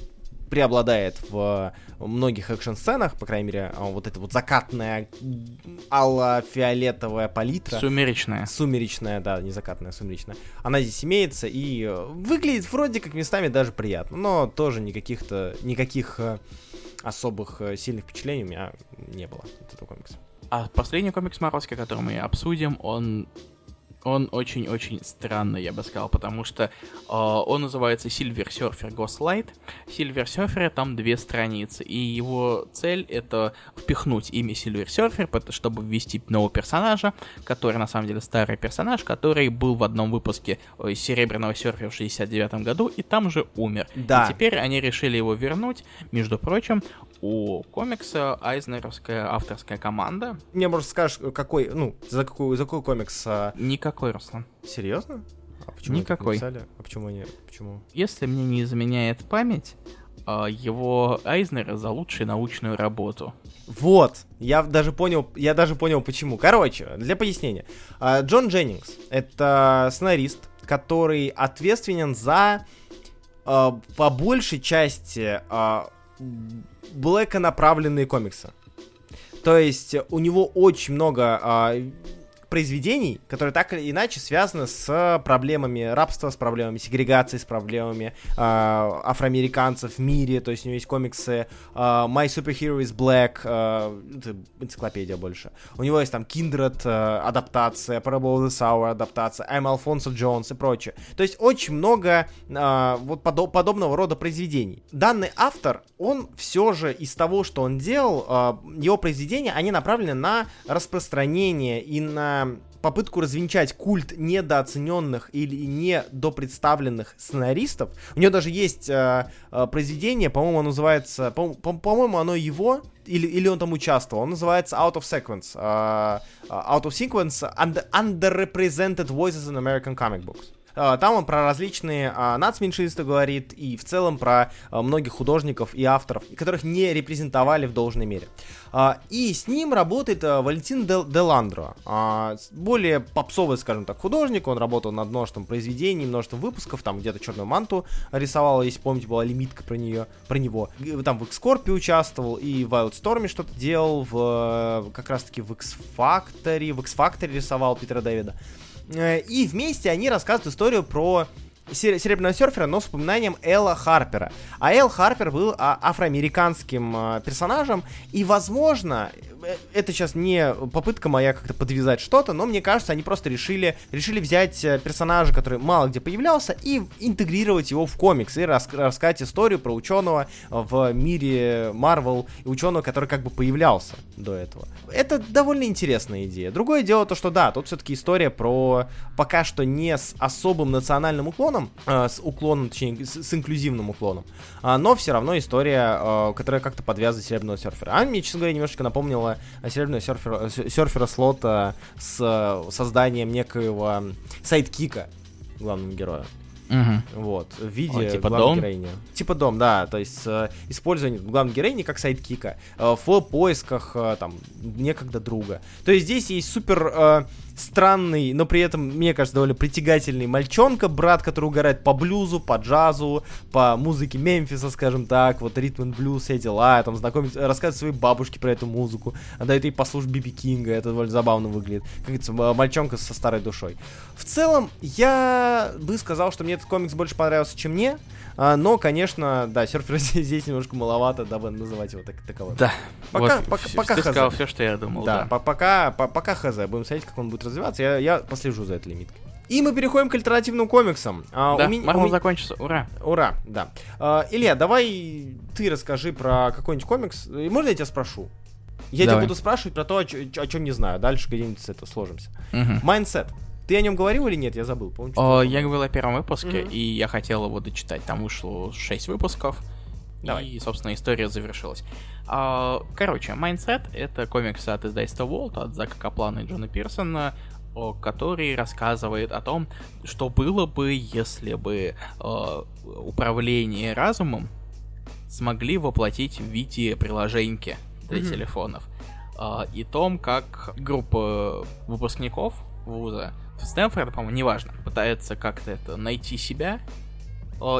B: преобладает в многих экшн-сценах, по крайней мере, вот эта вот закатная алло-фиолетовая палитра.
A: Сумеречная.
B: Сумеречная, да, не закатная, сумеречная. Она здесь имеется и э, выглядит вроде как местами даже приятно, но тоже никаких-то, никаких э, особых э, сильных впечатлений у меня не было от этого комикса.
A: А последний комикс Марвелский, который мы обсудим, он он очень-очень странный, я бы сказал, потому что э, он называется Silver Surfer Ghost Light. Silver Surfer там две страницы, и его цель это впихнуть имя Silver Surfer, чтобы ввести нового персонажа, который на самом деле старый персонаж, который был в одном выпуске э, Серебряного Серфера в 69 году и там же умер.
B: Да.
A: И теперь они решили его вернуть. Между прочим, у комикса Айзнеровская авторская команда.
B: Мне, может, скажешь, какой, ну, за какой, за какой комикс? а,
A: Никакой, Руслан.
B: серьезно? А почему
A: Никакой.
B: А почему они, почему?
A: Если мне не изменяет память, а, его Айзнер за лучшую научную работу.
B: Вот, я даже понял, я даже понял почему. Короче, для пояснения. А, Джон Дженнингс — это сценарист, который ответственен за а, по большей части блэка направленные комиксы. То есть у него очень много произведений, которые так или иначе связаны с проблемами рабства, с проблемами сегрегации, с проблемами э, афроамериканцев в мире. То есть у него есть комиксы э, My Superhero is Black, э, энциклопедия больше. У него есть там Kindred э, адаптация, Parable of the Sour адаптация, I'm Alfonso Jones и прочее. То есть очень много э, вот подо- подобного рода произведений. Данный автор, он все же из того, что он делал, э, его произведения, они направлены на распространение и на попытку развенчать культ недооцененных или недопредставленных сценаристов. У него даже есть э, э, произведение, по-моему, оно называется, по-моему, оно его или, или он там участвовал. Он называется Out of Sequence. Uh, out of Sequence under, Underrepresented Voices in American Comic Books. А, там он про различные а, нацменьшинства говорит и в целом про а, многих художников и авторов, которых не репрезентовали в должной мере. И с ним работает Валентин Деландро, более попсовый, скажем так, художник. Он работал над множеством произведений, множеством выпусков, там где-то черную манту рисовал, если помните, была лимитка про нее, про него. Там в X-Corp участвовал и в Wild Storm что-то делал, в как раз-таки в X-Factory, в X-Factory рисовал Питера Дэвида. Э, и вместе они рассказывают историю про серебряного серфера, но с упоминанием Элла Харпера. А Эл Харпер был а, афроамериканским а, персонажем, и, возможно, Э, это сейчас не попытка моя как-то подвязать что-то, но мне кажется, они просто решили, решили взять э, персонажа, который мало где появлялся, и интегрировать его в комикс, и рас рассказать историю про ученого в мире Марвел, и ученого, который как бы появлялся до этого. Это довольно интересная идея. Другое дело то, что да, тут все-таки история про пока что не с особым национальным уклоном, э, с уклоном, точнее, с, с инклюзивным уклоном, э, но все равно история, э, которая как-то подвязывает серебряного серфера. А мне, честно говоря, немножечко напомнила серебряного серфера, серфера Слотта с созданием некоего sidekick а главному герою.
A: Угу.
B: Вот, в виде О, типа главной дом? героини. Типа дом, да, то есть э, использование главной героини как sidekick а э, в поисках э, там некогда друга. То есть здесь есть супер э, странный, но при этом, мне кажется, довольно притягательный мальчонка, брат, который угорает по блюзу, по джазу, по музыке Мемфиса, скажем так, вот ритм блюз, все дела, там знакомит, рассказывает своей бабушке про эту музыку, дает ей послушать Биби Кинга, это довольно забавно выглядит, как говорится, мальчонка со старой душой. В целом, я бы сказал, что мне этот комикс больше понравился, чем мне, а, но, конечно, да, серфер здесь немножко маловато, дабы называть его так, таковым.
A: Да.
B: Пока, вот, пока, пока
A: ты хз. сказал все, что я думал, да.
B: да. Пока, по пока хз, будем смотреть, как он будет развиваться, я, я послежу за этой лимиткой. И мы переходим к альтернативным комиксам.
A: А, да, у меня, Марвел у... закончится, ура.
B: Ура, да. А, Илья, давай ты расскажи про какой-нибудь комикс. Можно я тебя спрошу? Я Давай. тебя буду спрашивать про то, о, о чем не знаю. Дальше где-нибудь с этого сложимся. Mindset. Угу. Ты о нем говорил или нет? Я забыл.
A: Помню, о, я говорил о первом выпуске, mm-hmm. и я хотел его дочитать. Там вышло 6 выпусков. Давай. И, собственно, история завершилась. А, короче, Mindset — это комикс от издательства Волт, от Зака Каплана и Джона Пирсона, который рассказывает о том, что было бы, если бы э, управление разумом смогли воплотить в виде приложеньки для mm-hmm. телефонов. Э, и том, как группа выпускников вуза Стэнфорд, по-моему, неважно, пытается как-то это найти себя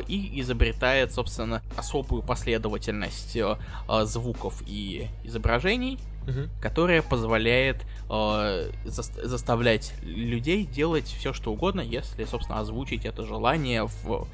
A: и изобретает, собственно, особую последовательность звуков и изображений, угу. которая позволяет э, за- заставлять людей делать все, что угодно, если, собственно, озвучить это желание в,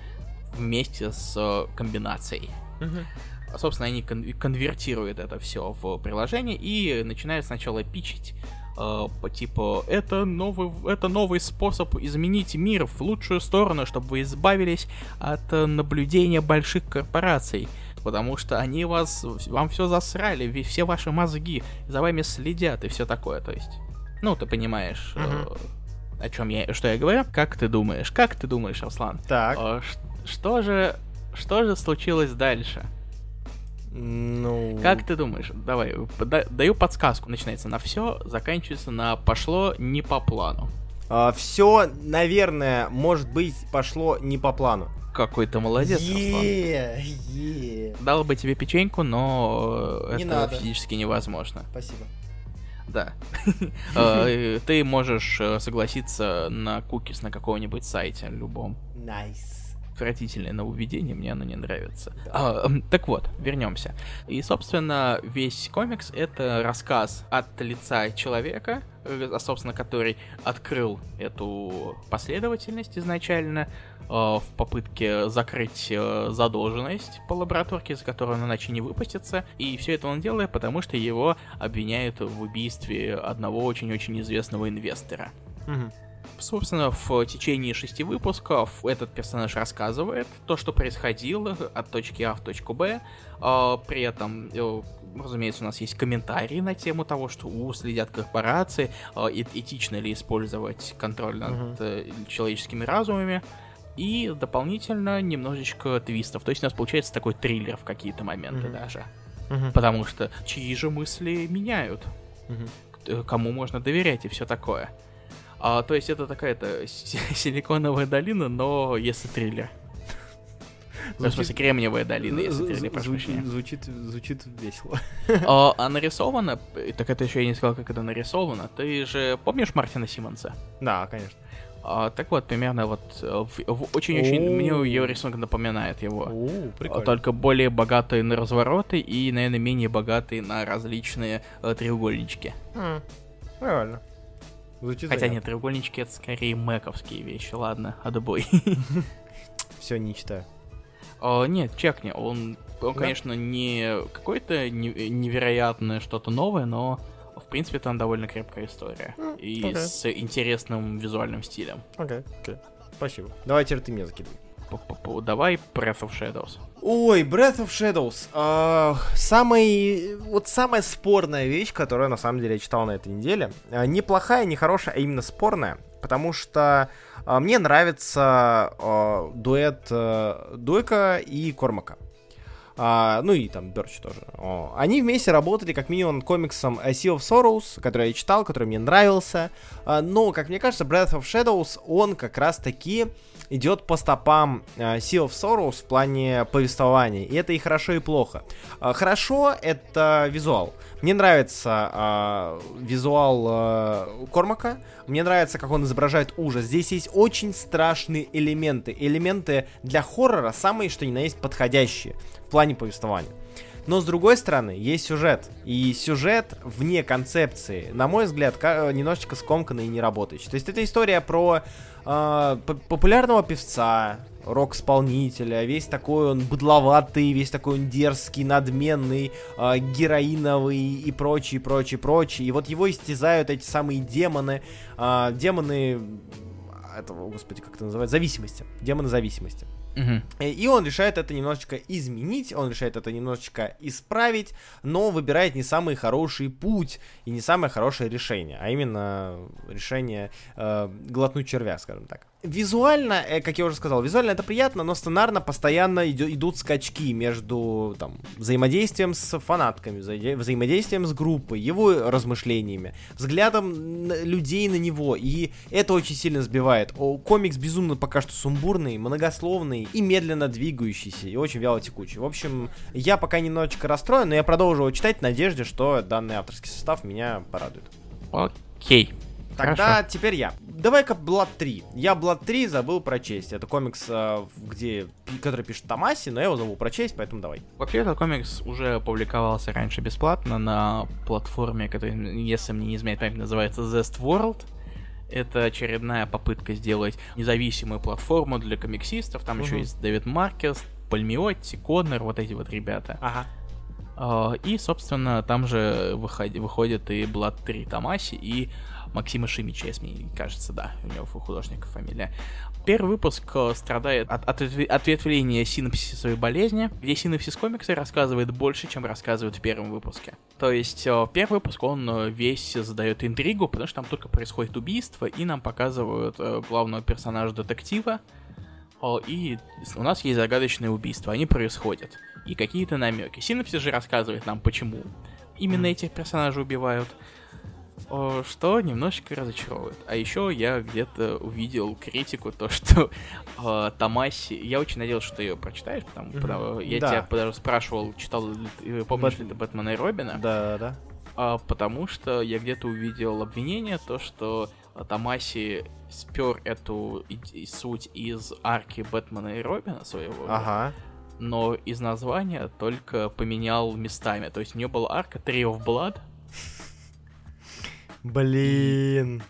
A: вместе с комбинацией. Угу. Собственно, они кон- конвертируют это все в приложение и начинают сначала пичить э, по типу это новый, это новый способ изменить мир в лучшую сторону, чтобы вы избавились от наблюдения больших корпораций. Потому что они вас, вам все засрали, все ваши мозги за вами следят и все такое. То есть, ну, ты понимаешь, uh-huh. э, о чем я, что я говорю. Как ты думаешь? Как ты думаешь, Аслан?
B: Так.
A: Э, что же, что же случилось дальше?
B: Ну...
A: Как ты думаешь? Давай, даю подсказку. Начинается на все, заканчивается на пошло не по плану.
B: А, все, наверное, может быть, пошло не по плану.
A: Какой ты молодец.
B: Не,
A: Дал бы тебе печеньку, но э,
B: Не
A: это
B: надо.
A: физически невозможно.
B: спасибо.
A: Да. Э, Ты можешь э, согласиться на cookies на каком-нибудь сайте, любом.
B: Nice.
A: Отвратительное нововведение, мне оно не нравится. А, так вот, вернемся. И, собственно, весь комикс — это рассказ от лица человека, э, собственно, который открыл эту последовательность изначально э, в попытке закрыть э, задолженность по лабораторке, за которую он иначе не выпустится. И все это он делает, потому что его обвиняют в убийстве одного очень-очень известного инвестора.
B: Мгм.
A: Собственно, в течение шести выпусков этот персонаж рассказывает то, что происходило от точки А в точку Б. А, При этом, э, разумеется, у нас есть комментарии на тему того, что у, следят корпорации, а, э- этично ли использовать контроль над э, человеческими разумами. И дополнительно немножечко твистов. То есть у нас получается такой триллер в какие-то моменты
B: Мгм.
A: даже.
B: Мгм.
A: Потому что чьи же мысли меняют? Э, кому можно доверять и все такое. А, то есть это такая-то си- силиконовая долина, но если триллер. Ну, в смысле, Кремниевая долина, если триллер, прошу
B: звучит, звучит, звучит весело.
A: А, а нарисовано, э, так это еще я не сказал, как это нарисовано. Ты же помнишь Мартина Симмонса?
B: Да, конечно.
A: А, так вот, примерно вот э, очень-очень
B: О.
A: мне его рисунок напоминает его.
B: О,
A: А,
B: прикольно.
A: Только более богатые на развороты и, наверное, менее богатые на различные э, треугольнички.
B: М, Прикольно. Звучит
A: Хотя нет, треугольнички это скорее мэковские вещи. Ладно, отбой.
B: Все, не читаю.
A: А, нет, чекни, он, он
B: Да?
A: конечно, не какое-то не- невероятное что-то новое, но в принципе там довольно крепкая история.
B: М,
A: И с интересным визуальным стилем.
B: Окей, окей. Спасибо. Давай теперь ты мне закидывай.
A: Давай Breath of Shadows.
B: Ой, Breath of Shadows. А, самый, вот самая спорная вещь, которую на самом деле я читал на этой неделе. А, не плохая, не хорошая, а именно спорная. Потому что а, мне нравится а, дуэт а, Дуэка и Кормака. А, ну и там Берч тоже. О, Они вместе работали как минимум над комиксом A Sea of Sorrows, который я читал, который мне нравился. А, но, как мне кажется, Breath of Shadows, он как раз таки идет по стопам э, Sea of Sorrows в плане повествования. И это и хорошо, и плохо. А, Хорошо — это визуал. Мне нравится а, визуал а, Кормака. Мне нравится, как он изображает ужас. Здесь есть очень страшные элементы. Элементы для хоррора самые, что ни на есть, подходящие плане повествования. Но с другой стороны, есть сюжет. И сюжет вне концепции, на мой взгляд, ка- немножечко скомканный и не работающий. То есть это история про э, популярного певца, рок-исполнителя, весь такой он быдловатый, весь такой он дерзкий, надменный, э, героиновый и прочее, прочее, прочее. И вот его истязают эти самые демоны, э, демоны этого, господи, как это называется, зависимости, демоны зависимости. Э, И он решает это немножечко изменить, он решает это немножечко исправить, но выбирает не самый хороший путь и не самое хорошее решение, а именно решение э, глотнуть червя, скажем так. Визуально, э, как я уже сказал, визуально это приятно, но сценарно постоянно идут скачки между там, взаимодействием с фанатками, взаи- взаимодействием с группой, его размышлениями, взглядом людей на него, и это очень сильно сбивает. О, комикс безумно пока что сумбурный, многословный и медленно двигающийся, и очень вяло текучий. В общем, я пока немножечко расстроен, но я продолжу его читать в надежде, что данный авторский состав меня порадует.
A: Окей.
B: Тогда
A: Хорошо.
B: теперь я. Давай-ка Blood 3. Я Blood 3 забыл прочесть. Это комикс, э, где, который пишет Томаси, но я его забыл прочесть, поэтому давай.
A: Вообще, этот комикс уже публиковался раньше бесплатно на платформе, которая, если мне не изменяет память, называется Zest World. Это очередная попытка сделать независимую платформу для комиксистов. Там еще
B: Мгм.
A: есть Дэвид Маркес, Пальмиотти, Коннор, вот эти вот ребята.
B: Ага.
A: А, И, собственно, там же выход- выходит и Blood 3 Тамаси, и Максима Шимича, если мне кажется, да, у него художника фамилия. Первый выпуск э, страдает от, от отве- ответвления синапсисовой болезни, где синапсис комикса рассказывает больше, чем рассказывает в первом выпуске. То есть э, первый выпуск, он э, весь задает интригу, потому что там только происходит убийство, и нам показывают главного персонажа детектива, и у нас есть загадочные убийства, они происходят. И какие-то намеки. Синапсис же рассказывает нам, почему именно этих персонажей убивают. О, что немножечко разочаровывает. А еще я где-то увидел критику, то что э, Тамаси... Я очень надеялся, что ты ее прочитаешь, потому,
B: Мгм.
A: потому- я
B: Да.
A: тебя даже спрашивал, читал, ты- помнишь
B: Бэт-
A: ли ты Бэтмена и Робина?
B: Да, да.
A: А, потому что я где-то увидел обвинение, то что Тамаси спер эту и- и суть из арки Бэтмена и Робина своего,
B: Ага.
A: но из названия только поменял местами. То есть у нее была арка Tree of Blood,
B: Блин.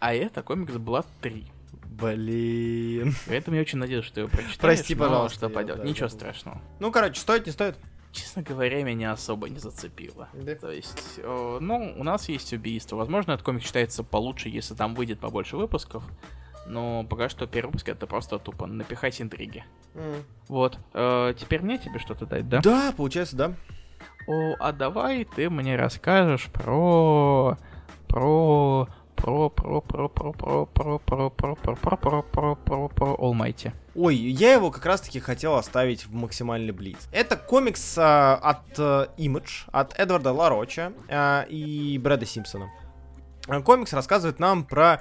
A: а это комикс Blood 3.
B: Блин.
A: Поэтому я очень надеюсь, что его прочитаешь.
B: Прости, пожалуйста,
A: Что поделать,
B: да,
A: ничего
B: забыл.
A: страшного.
B: Ну, короче, стоит, не стоит?
A: Честно говоря, меня особо не зацепило.
B: Да.
A: То есть, э, ну, у нас есть убийство. Возможно, этот комик читается получше, если там выйдет побольше выпусков. Но пока что первый выпуск это просто тупо напихать интриги. Вот. э, теперь мне тебе что-то дать, да?
B: Да, получается, да.
A: О, а давай ты мне расскажешь про... Про... Про, про, про, про, про, про, про, про, про, про, про, про, про, про Almighty.
B: Ой, я его как раз-таки хотел оставить в максимальный блиц. Это комикс а, от э, Image, от Эдварда Лароча а, и Брэда Симпсона. А, Комикс рассказывает нам про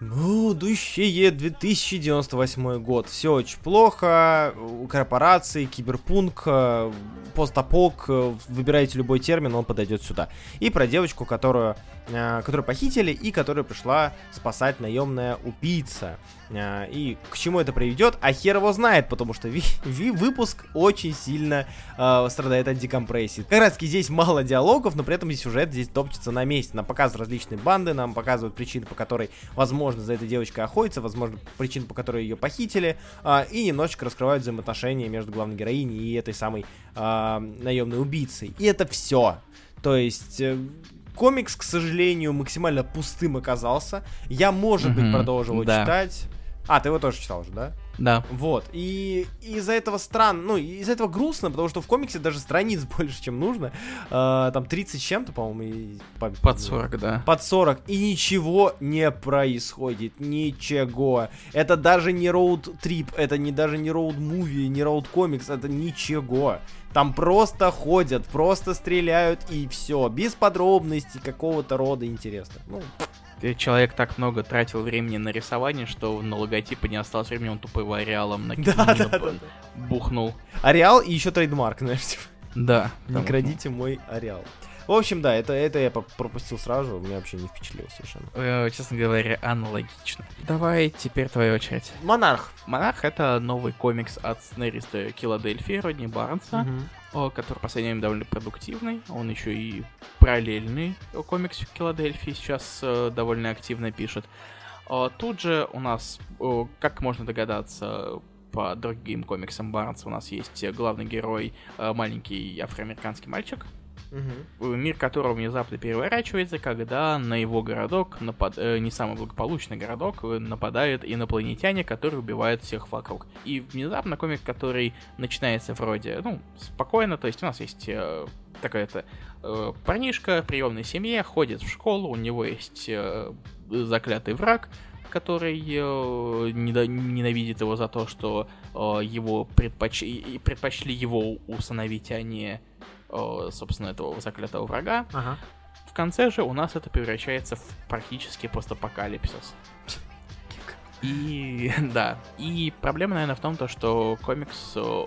B: будущее 2098 год. Все очень плохо, корпорации, киберпунк, э, постапок, э, выбирайте любой термин, он подойдет сюда. И про девочку, которую, э, которую похитили и которая пришла спасать наемная убийца. А, И к чему это приведет, а хер его знает, потому что ви- выпуск очень сильно э, страдает от декомпрессии. Как раз здесь мало диалогов, но при этом здесь сюжет здесь топчется на месте. Нам показывают различные банды, нам показывают причины, по которой, возможно, за этой девочкой охотятся, возможно, причины, по которой ее похитили, а, и немножечко раскрывают взаимоотношения между главной героиней и этой самой а, наемной убийцей. И это все. То есть... э, Комикс, к сожалению, максимально пустым оказался. Я, может быть, продолжил его
A: да.
B: читать. А, ты его тоже читал уже, да?
A: Да.
B: Вот. И из-за этого странно, ну, из-за этого грустно, потому что в комиксе даже страниц больше, чем нужно. А, там 30 с чем-то, по-моему, и
A: Под
B: не
A: 40, да.
B: под 40, и ничего не происходит, ничего. Это даже не роуд трип, это не даже не роуд муви, не роуд комикс, это ничего. Там просто ходят, просто стреляют и все, без подробностей какого-то рода интереса. Ну,
A: Человек так много тратил времени на рисование, что на логотипы не осталось времени, он тупо его ареалом на
B: Да, да, да,
A: бухнул.
B: Ареал и еще трейдмарк, знаешь, типа.
A: Да.
B: Не крадите мой ареал. В общем, да, это, это я пропустил сразу, меня вообще не впечатлило совершенно.
A: э, честно говоря, аналогично. Давай, теперь твоя очередь.
B: Монарх.
A: Монарх это новый комикс от сценариста Киладельфии Родни Барнса, о, который в последнее время довольно продуктивный. Он еще и параллельный комикс в Филадельфии сейчас э, довольно активно пишет. А, Тут же у нас, как можно догадаться, по другим комиксам Барнса у нас есть э, главный герой, маленький афроамериканский мальчик, Э, мир которого внезапно переворачивается, когда на его городок, напад- э, не самый благополучный городок, э, нападают инопланетяне, которые убивают всех вокруг. И внезапно комик, который начинается вроде, ну, спокойно, то есть у нас есть э, такая-то э, парнишка приемной семье, ходит в школу, у него есть э, заклятый враг, который э, ненавидит его за то, что э, его предпоч... предпочли его усыновить, а не собственно, этого заклятого врага.
B: Ага.
A: В конце же у нас это превращается в практически постапокалипсис. И да. И проблема, наверное, в том, то, что комикс, э,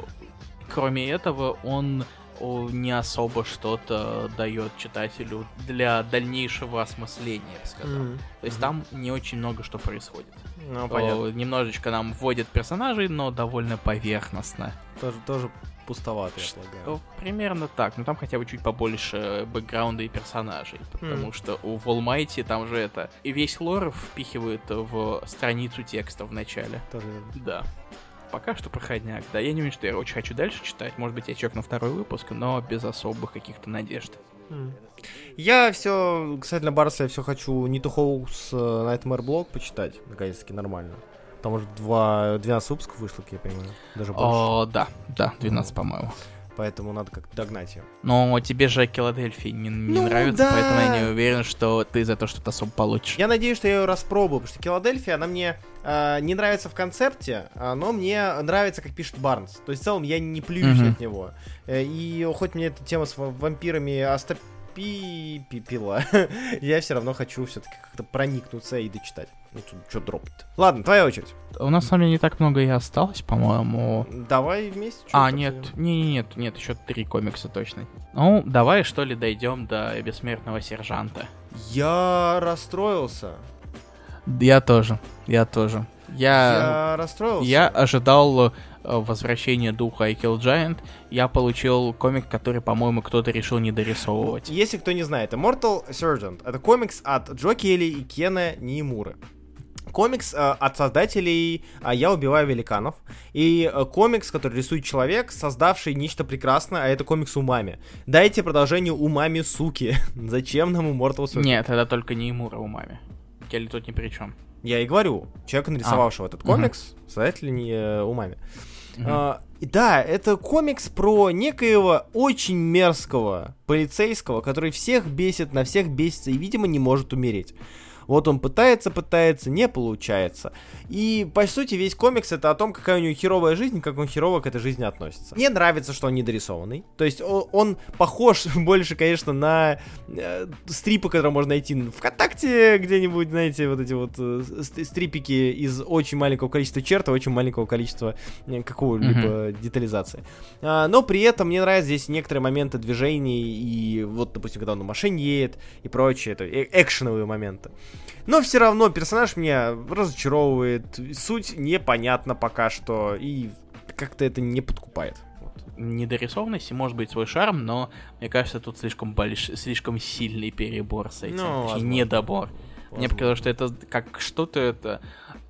A: кроме этого, он не особо что-то дает читателю для дальнейшего осмысления, я бы сказал.
B: Мгм.
A: То есть
B: Мгм.
A: там не очень много что происходит.
B: Ну, понятно.
A: О, немножечко нам вводят персонажей, но довольно поверхностно.
B: Тоже, тоже пустовато, я полагаю.
A: О, Примерно так, но там хотя бы чуть побольше бэкграунда и персонажей, потому
B: Мгм.
A: что у Волмайти там же это и весь лор впихивают в страницу текста в начале.
B: Тоже.
A: Да. Пока что проходняк. Да, я не уверен, что я очень хочу дальше читать. Может быть, я чекну второй выпуск, но без особых каких-то надежд.
B: Я все, кстати, на Барса я все хочу Ниту Хоус э, Nightmare Blog почитать, наконец-таки нормально. Там уже два, 12 выпусков вышло, как я понимаю. Даже больше.
A: О, да, да, 12, по-моему.
B: Поэтому надо как-то догнать ее.
A: Но тебе же Филадельфия не, не
B: Ну,
A: нравится,
B: да.
A: поэтому я не уверен, что ты за то что-то особо получишь.
B: Я надеюсь, что я ее распробую, потому что Филадельфия, она мне э, не нравится в концепте, но мне нравится, как пишет Барнс. То есть в целом я не плююсь
A: Мгм.
B: от него. Э, и хоть мне эта тема с ва- вампирами пи пи пила. я все равно хочу все-таки как-то проникнуться и дочитать. Ну тут что дропать Ладно, твоя очередь.
A: У нас, на самом деле, не так много и осталось, по-моему.
B: Давай вместе.
A: А, нет, не, не, нет, нет, еще три комикса точно. Ну, давай, что ли, дойдем до Бессмертного Сержанта.
B: Я расстроился.
A: Я тоже, я тоже. Я,
B: я расстроился.
A: Я ожидал э, возвращения духа I Kill Giant. Я получил комик, который, по-моему, кто-то решил не дорисовывать.
B: Если кто не знает, Immortal Sergeant — это комикс от Джо Келли и Кена Ниимуры. Комикс э, от создателей э, «Я убиваю великанов». И э, комикс, который рисует человек, создавший нечто прекрасное, а это комикс Умами. Дайте продолжение Умами, суки. Зачем нам Immortal Sergeant?
A: Нет, это только не Имура Умами. Келли тут ни при чем.
B: Я и говорю, человек, нарисовавшего а. этот комикс, угу. создатель не э, Умами. А, да, это комикс про некоего очень мерзкого полицейского, который всех бесит, на всех бесится и, видимо, не может умереть. Вот он пытается, пытается, не получается. И, по сути, весь комикс это о том, какая у него херовая жизнь, как он херово к этой жизни относится. Мне нравится, что он недорисованный. То есть он, он похож больше, конечно, на э, стрипы, которые можно найти ВКонтакте где-нибудь, знаете, вот эти вот э, стрипики из очень маленького количества черт и очень маленького количества э, какого-либо mm-hmm. детализации. А, но при этом мне нравятся здесь некоторые моменты движений и вот, допустим, когда он на машине едет и прочее, это э экшеновые моменты. Но все равно персонаж меня разочаровывает, суть непонятна пока что, и как-то это не подкупает.
A: Недорисованности может быть свой шарм, но мне кажется, тут слишком больш... слишком сильный перебор с этим. Ну, недобор. Возможно. Мне показалось, что это как что-то это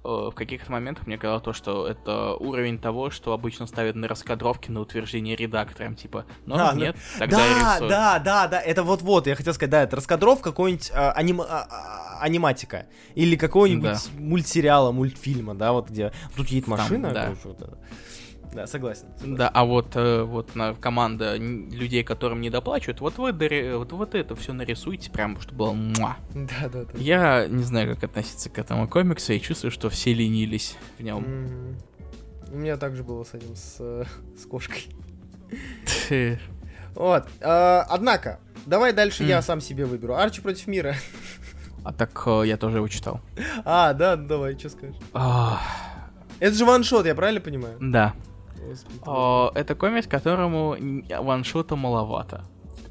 A: в каких-то моментах мне казалось то, что это уровень того, что обычно ставят на раскадровке на утверждение редактором, типа, но а, нет, ну, тогда
B: да,
A: я.
B: Да, да, да, это вот-вот, я хотел сказать, да, это раскадровка какой-нибудь а, аним, а, а, аниматика, или какого-нибудь да. мультсериала, мультфильма, да, вот где тут едет машина, Там, да. это. Да, согласен. согласен.
A: Да, а вот, э, вот на команда людей, которым не доплачивают, вот вы вот, вот это все нарисуйте, прям, чтобы было муа.
B: Да, да, да.
A: Я не знаю, как относиться к этому комиксу, и чувствую, что все ленились в нем.
B: Mm-hmm. У меня также было с этим, с, э, с кошкой. Вот. Э, однако, давай дальше я сам себе выберу. Арчи против мира.
A: А так я тоже его читал.
B: А, да, давай, что скажешь? Это же ваншот, я правильно понимаю?
A: Да. О, это комикс, которому ваншота маловато.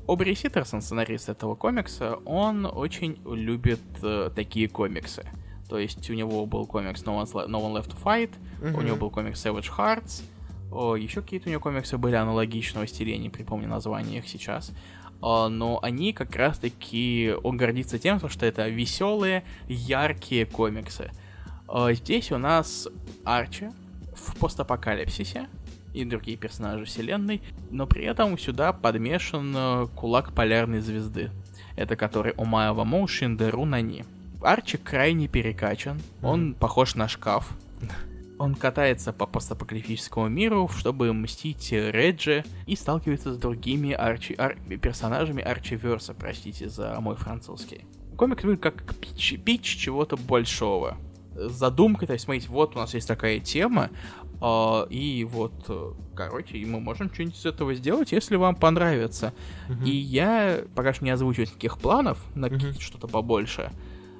A: Обри Ситтерсон, сценарист этого комикса, он очень любит э, такие комиксы. То есть у него был комикс No, One's Le- no One Left to Fight, uh-huh. у него был комикс Savage Hearts, о, еще какие-то у него комиксы были аналогичного стиля, я не припомню название их сейчас. О, но они как раз-таки, он гордится тем, что это веселые, яркие комиксы. О, здесь у нас Арчи в постапокалипсисе, и другие персонажи вселенной, но при этом сюда подмешан э, кулак полярной звезды. Это который Омаева Моушин Деру Нани. Арчи крайне перекачан, он похож на шкаф. Он катается по постапокалиптическому миру, чтобы мстить Реджи, и сталкивается с другими арчи... ар... персонажами Арчиверса, простите за мой французский. Комик выглядит как пич, пич чего-то большого. Задумка, то есть, смотрите, вот у нас есть такая тема, и вот, э, короче, мы можем что-нибудь из этого сделать, если вам понравится. Uh-huh. И я пока что не озвучиваю никаких планов на uh-huh. что-то побольше.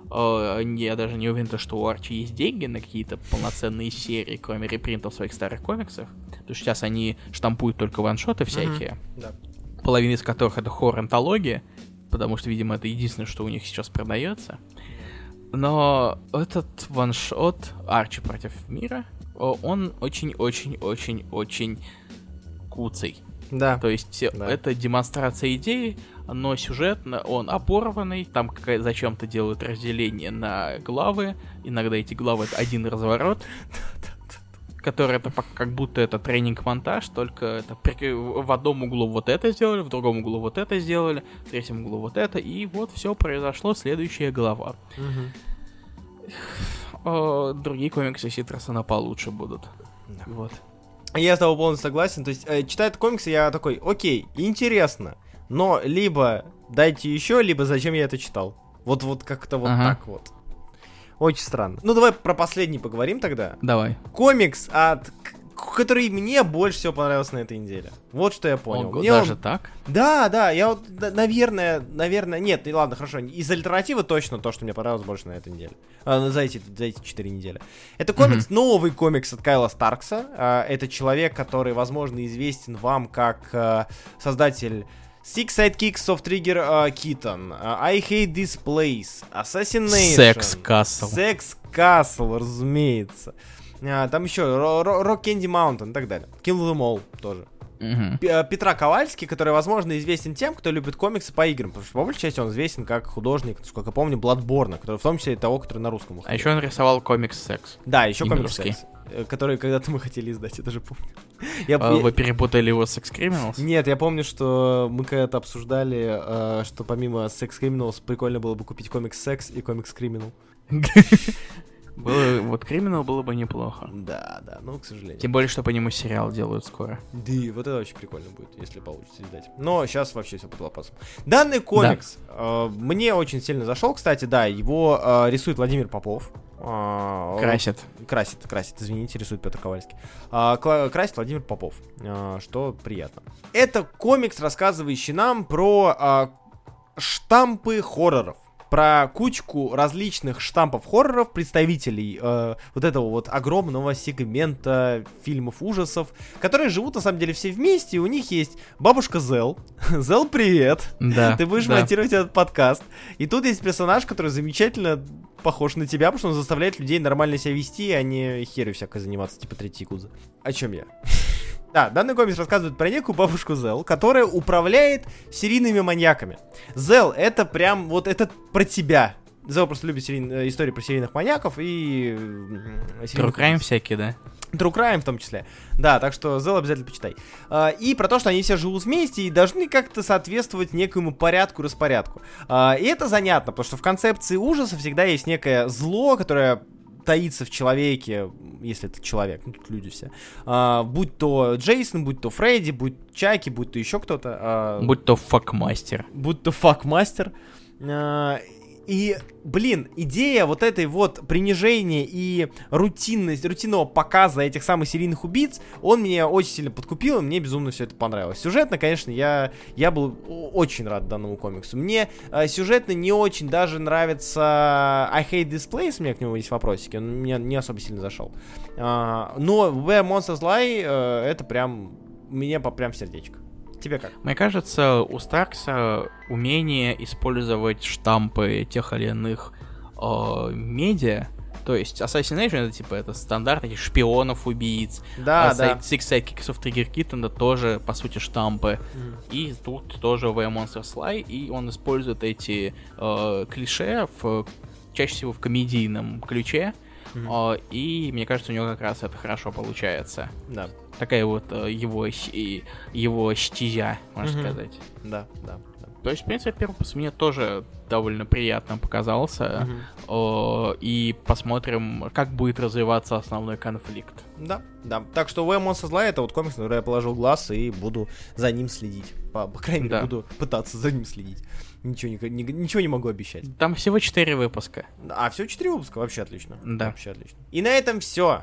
A: Uh, я даже не уверен, что у Арчи есть деньги на какие-то полноценные серии, кроме репринтов своих старых комиксов. Потому что сейчас они штампуют только ваншоты всякие. Uh-huh. Да. Половина из которых это хоррор-антология, потому что, видимо, это единственное, что у них сейчас продается. Но этот ваншот Арчи против мира он очень-очень-очень-очень куцый.
B: Да.
A: То есть да. это демонстрация идеи, но сюжетно он оборванный, там зачем-то делают разделение на главы, иногда эти главы это один разворот, который это как будто это тренинг-монтаж, только это в одном углу вот это сделали, в другом углу вот это сделали, в третьем углу вот это, и вот все произошло, следующая глава. Угу э, другие комиксы Ситрасона получше будут. Да. Вот.
B: Я с тобой полностью согласен. То есть, э, читая комиксы, я такой, окей, интересно. Но либо дайте еще, либо зачем я это читал. Вот, вот как-то вот ага. так вот. Очень странно. Ну, давай про последний поговорим тогда.
A: Давай.
B: Комикс от который мне больше всего понравился на этой неделе. Вот что я понял.
A: Ого,
B: Мне
A: даже
B: он-
A: так?
B: Да, да, я вот, да, наверное, наверное, нет, ну ладно, хорошо, из альтернативы точно то, что мне понравилось больше на этой неделе. А, за эти, за эти четыре недели. Это комикс, новый комикс от Кайла Старкса. А, это человек, который, возможно, известен вам как а, создатель Six Sidekicks of Trigger а, Keaton, а, I Hate This Place, Assassination.
A: Секс Касл.
B: Секс Castle, разумеется. А, там еще Rock Candy Mountain и так далее. Kill Them All тоже. Э, Петра Ковальский, который, возможно, известен тем, кто любит комиксы по играм, потому что по большей части он известен как художник, сколько я помню, Бладборна, который в том числе и того, который на русском
A: А
B: выходил.
A: еще он рисовал комикс «Секс».
B: Да, еще комикс. «Секс», э, который когда-то мы хотели издать, я даже помню. Я,
A: А,
B: я-
A: Вы перепутали его с «Секс Criminals»?
B: Нет, я помню, что мы когда-то обсуждали, э, что помимо Sex Criminals прикольно было бы купить комикс Секс и комикс Criminal.
A: Было- Вот «Криминал» было бы неплохо.
B: Да, да, ну, к сожалению.
A: Тем более, что по нему сериал делают скоро.
B: Да, и вот это вообще прикольно будет, если получится издать. Но сейчас вообще все под лопасом. Данный комикс э, мне очень сильно зашел, кстати, да, его э, рисует Владимир Попов. А,
A: Красит.
B: Красит, красит, извините, рисует Петр Ковальский. Кла- красит Владимир Попов, а, что приятно. Это комикс, рассказывающий нам про штампы хорроров. Про кучку различных штампов хорроров, представителей э, вот этого вот огромного сегмента фильмов ужасов, которые живут на самом деле все вместе, и у них есть бабушка Зел. Зел, привет!
A: Да.
B: Ты будешь
A: да.
B: монтировать этот подкаст. И тут есть персонаж, который замечательно похож на тебя, потому что он заставляет людей нормально себя вести, а не херю всякой заниматься, типа третьей кузы. О чем я? Да, данный комикс рассказывает про некую бабушку Зел, которая управляет серийными маньяками. Зел, это прям, вот это про тебя. Зел просто любит серийн- э, истории про серийных маньяков и...
A: True Crime всякие, да?
B: True Crime в том числе. Да, так что Зел обязательно почитай. А, И про то, что они все живут вместе и должны как-то соответствовать некоему порядку, распорядку. А, И это занятно, потому что в концепции ужаса всегда есть некое зло, которое таится в человеке, если это человек, ну тут люди все. А, будь то Джейсон, будь то Фредди, будь Чаки, будь то еще кто-то. а,
A: Будь то факмастер.
B: будь то факмастер. А, И, блин, идея вот этой вот принижения и рутинность, рутинного показа этих самых серийных убийц, он меня очень сильно подкупил, и мне безумно все это понравилось. Сюжетно, конечно, я, я был очень рад данному комиксу. Мне э, сюжетно не очень даже нравится I Hate This Place, у меня к нему есть вопросики, он мне не особо сильно зашел. А, но Where Monsters Lie, э, это прям, мне по- прям сердечко. Тебе как?
A: Мне кажется, у Старкса умение использовать штампы тех или иных э, медиа, то есть Assassination это типа это стандарт этих шпионов, убийц,
B: Да,
A: а
B: да.
A: Six Sidekicks of Trigger Kitten это тоже, по сути, штампы. И тут тоже в Monsters Lie, и он использует эти э, клише в, чаще всего в комедийном ключе. Э, и мне кажется, у него как раз это хорошо получается.
B: Да,
A: Такая вот э, его, его стезя, можно
B: Мгм.
A: сказать.
B: да, да.
A: То есть, в принципе, первый выпуск мне тоже довольно приятно показался. О, и посмотрим, как будет развиваться основной конфликт.
B: Да, да. Так что Where Monsters Lie это вот комикс, на который я положил глаз и буду за ним следить. По, по крайней мере,
A: Да.
B: буду пытаться за ним следить. Ничего не, не- ничего не могу обещать.
A: Там всего 4 выпуска.
B: А, все четыре выпуска, вообще отлично.
A: Да.
B: Вообще отлично. И на этом все.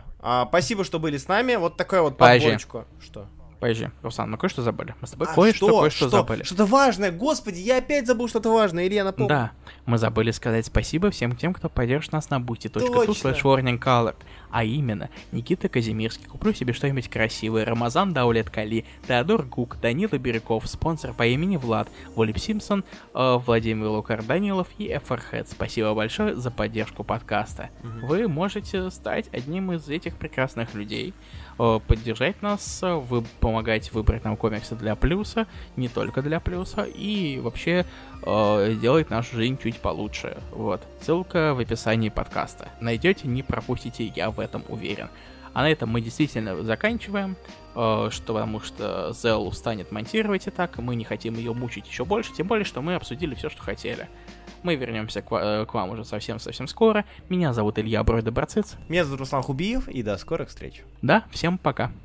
B: спасибо, что были с нами. Вот такая вот
A: Подожди.
B: подборочка. Что?
A: Подожди, Руслан, мы кое-что забыли. Мы с тобой
B: А,
A: кое-что,
B: что?
A: кое-что
B: Что?
A: забыли.
B: Что-то важное. Господи, я опять забыл что-то важное. Илья, напомни.
A: Да, мы забыли сказать спасибо всем тем, кто поддержит нас на бусти.ту slash warning color. А именно, Никита Казимирский, куплю себе что-нибудь красивое, Рамазан Даулет Кали, Теодор Гук, Данила Бирюков, спонсор по имени Влад, Волип Симпсон, э, Владимир Лукар Данилов и Эферхед. Спасибо большое за поддержку подкаста. Вы можете стать одним из этих прекрасных людей, поддержать нас, э, вы помогать выбрать нам комиксы для плюса, не только для плюса, и вообще э, сделать нашу жизнь чуть получше. Вот. Ссылка в описании подкаста. Найдете, не пропустите, я в этом уверен. А на этом мы действительно заканчиваем, э, что потому что Зел устанет монтировать и так, мы не хотим ее мучить еще больше, тем более, что мы обсудили все, что хотели. Мы вернемся к, э, к вам уже совсем-совсем скоро. Меня зовут Илья Бройда Барциц.
B: Меня зовут Руслан Хубиев, и до скорых встреч.
A: Да, всем пока.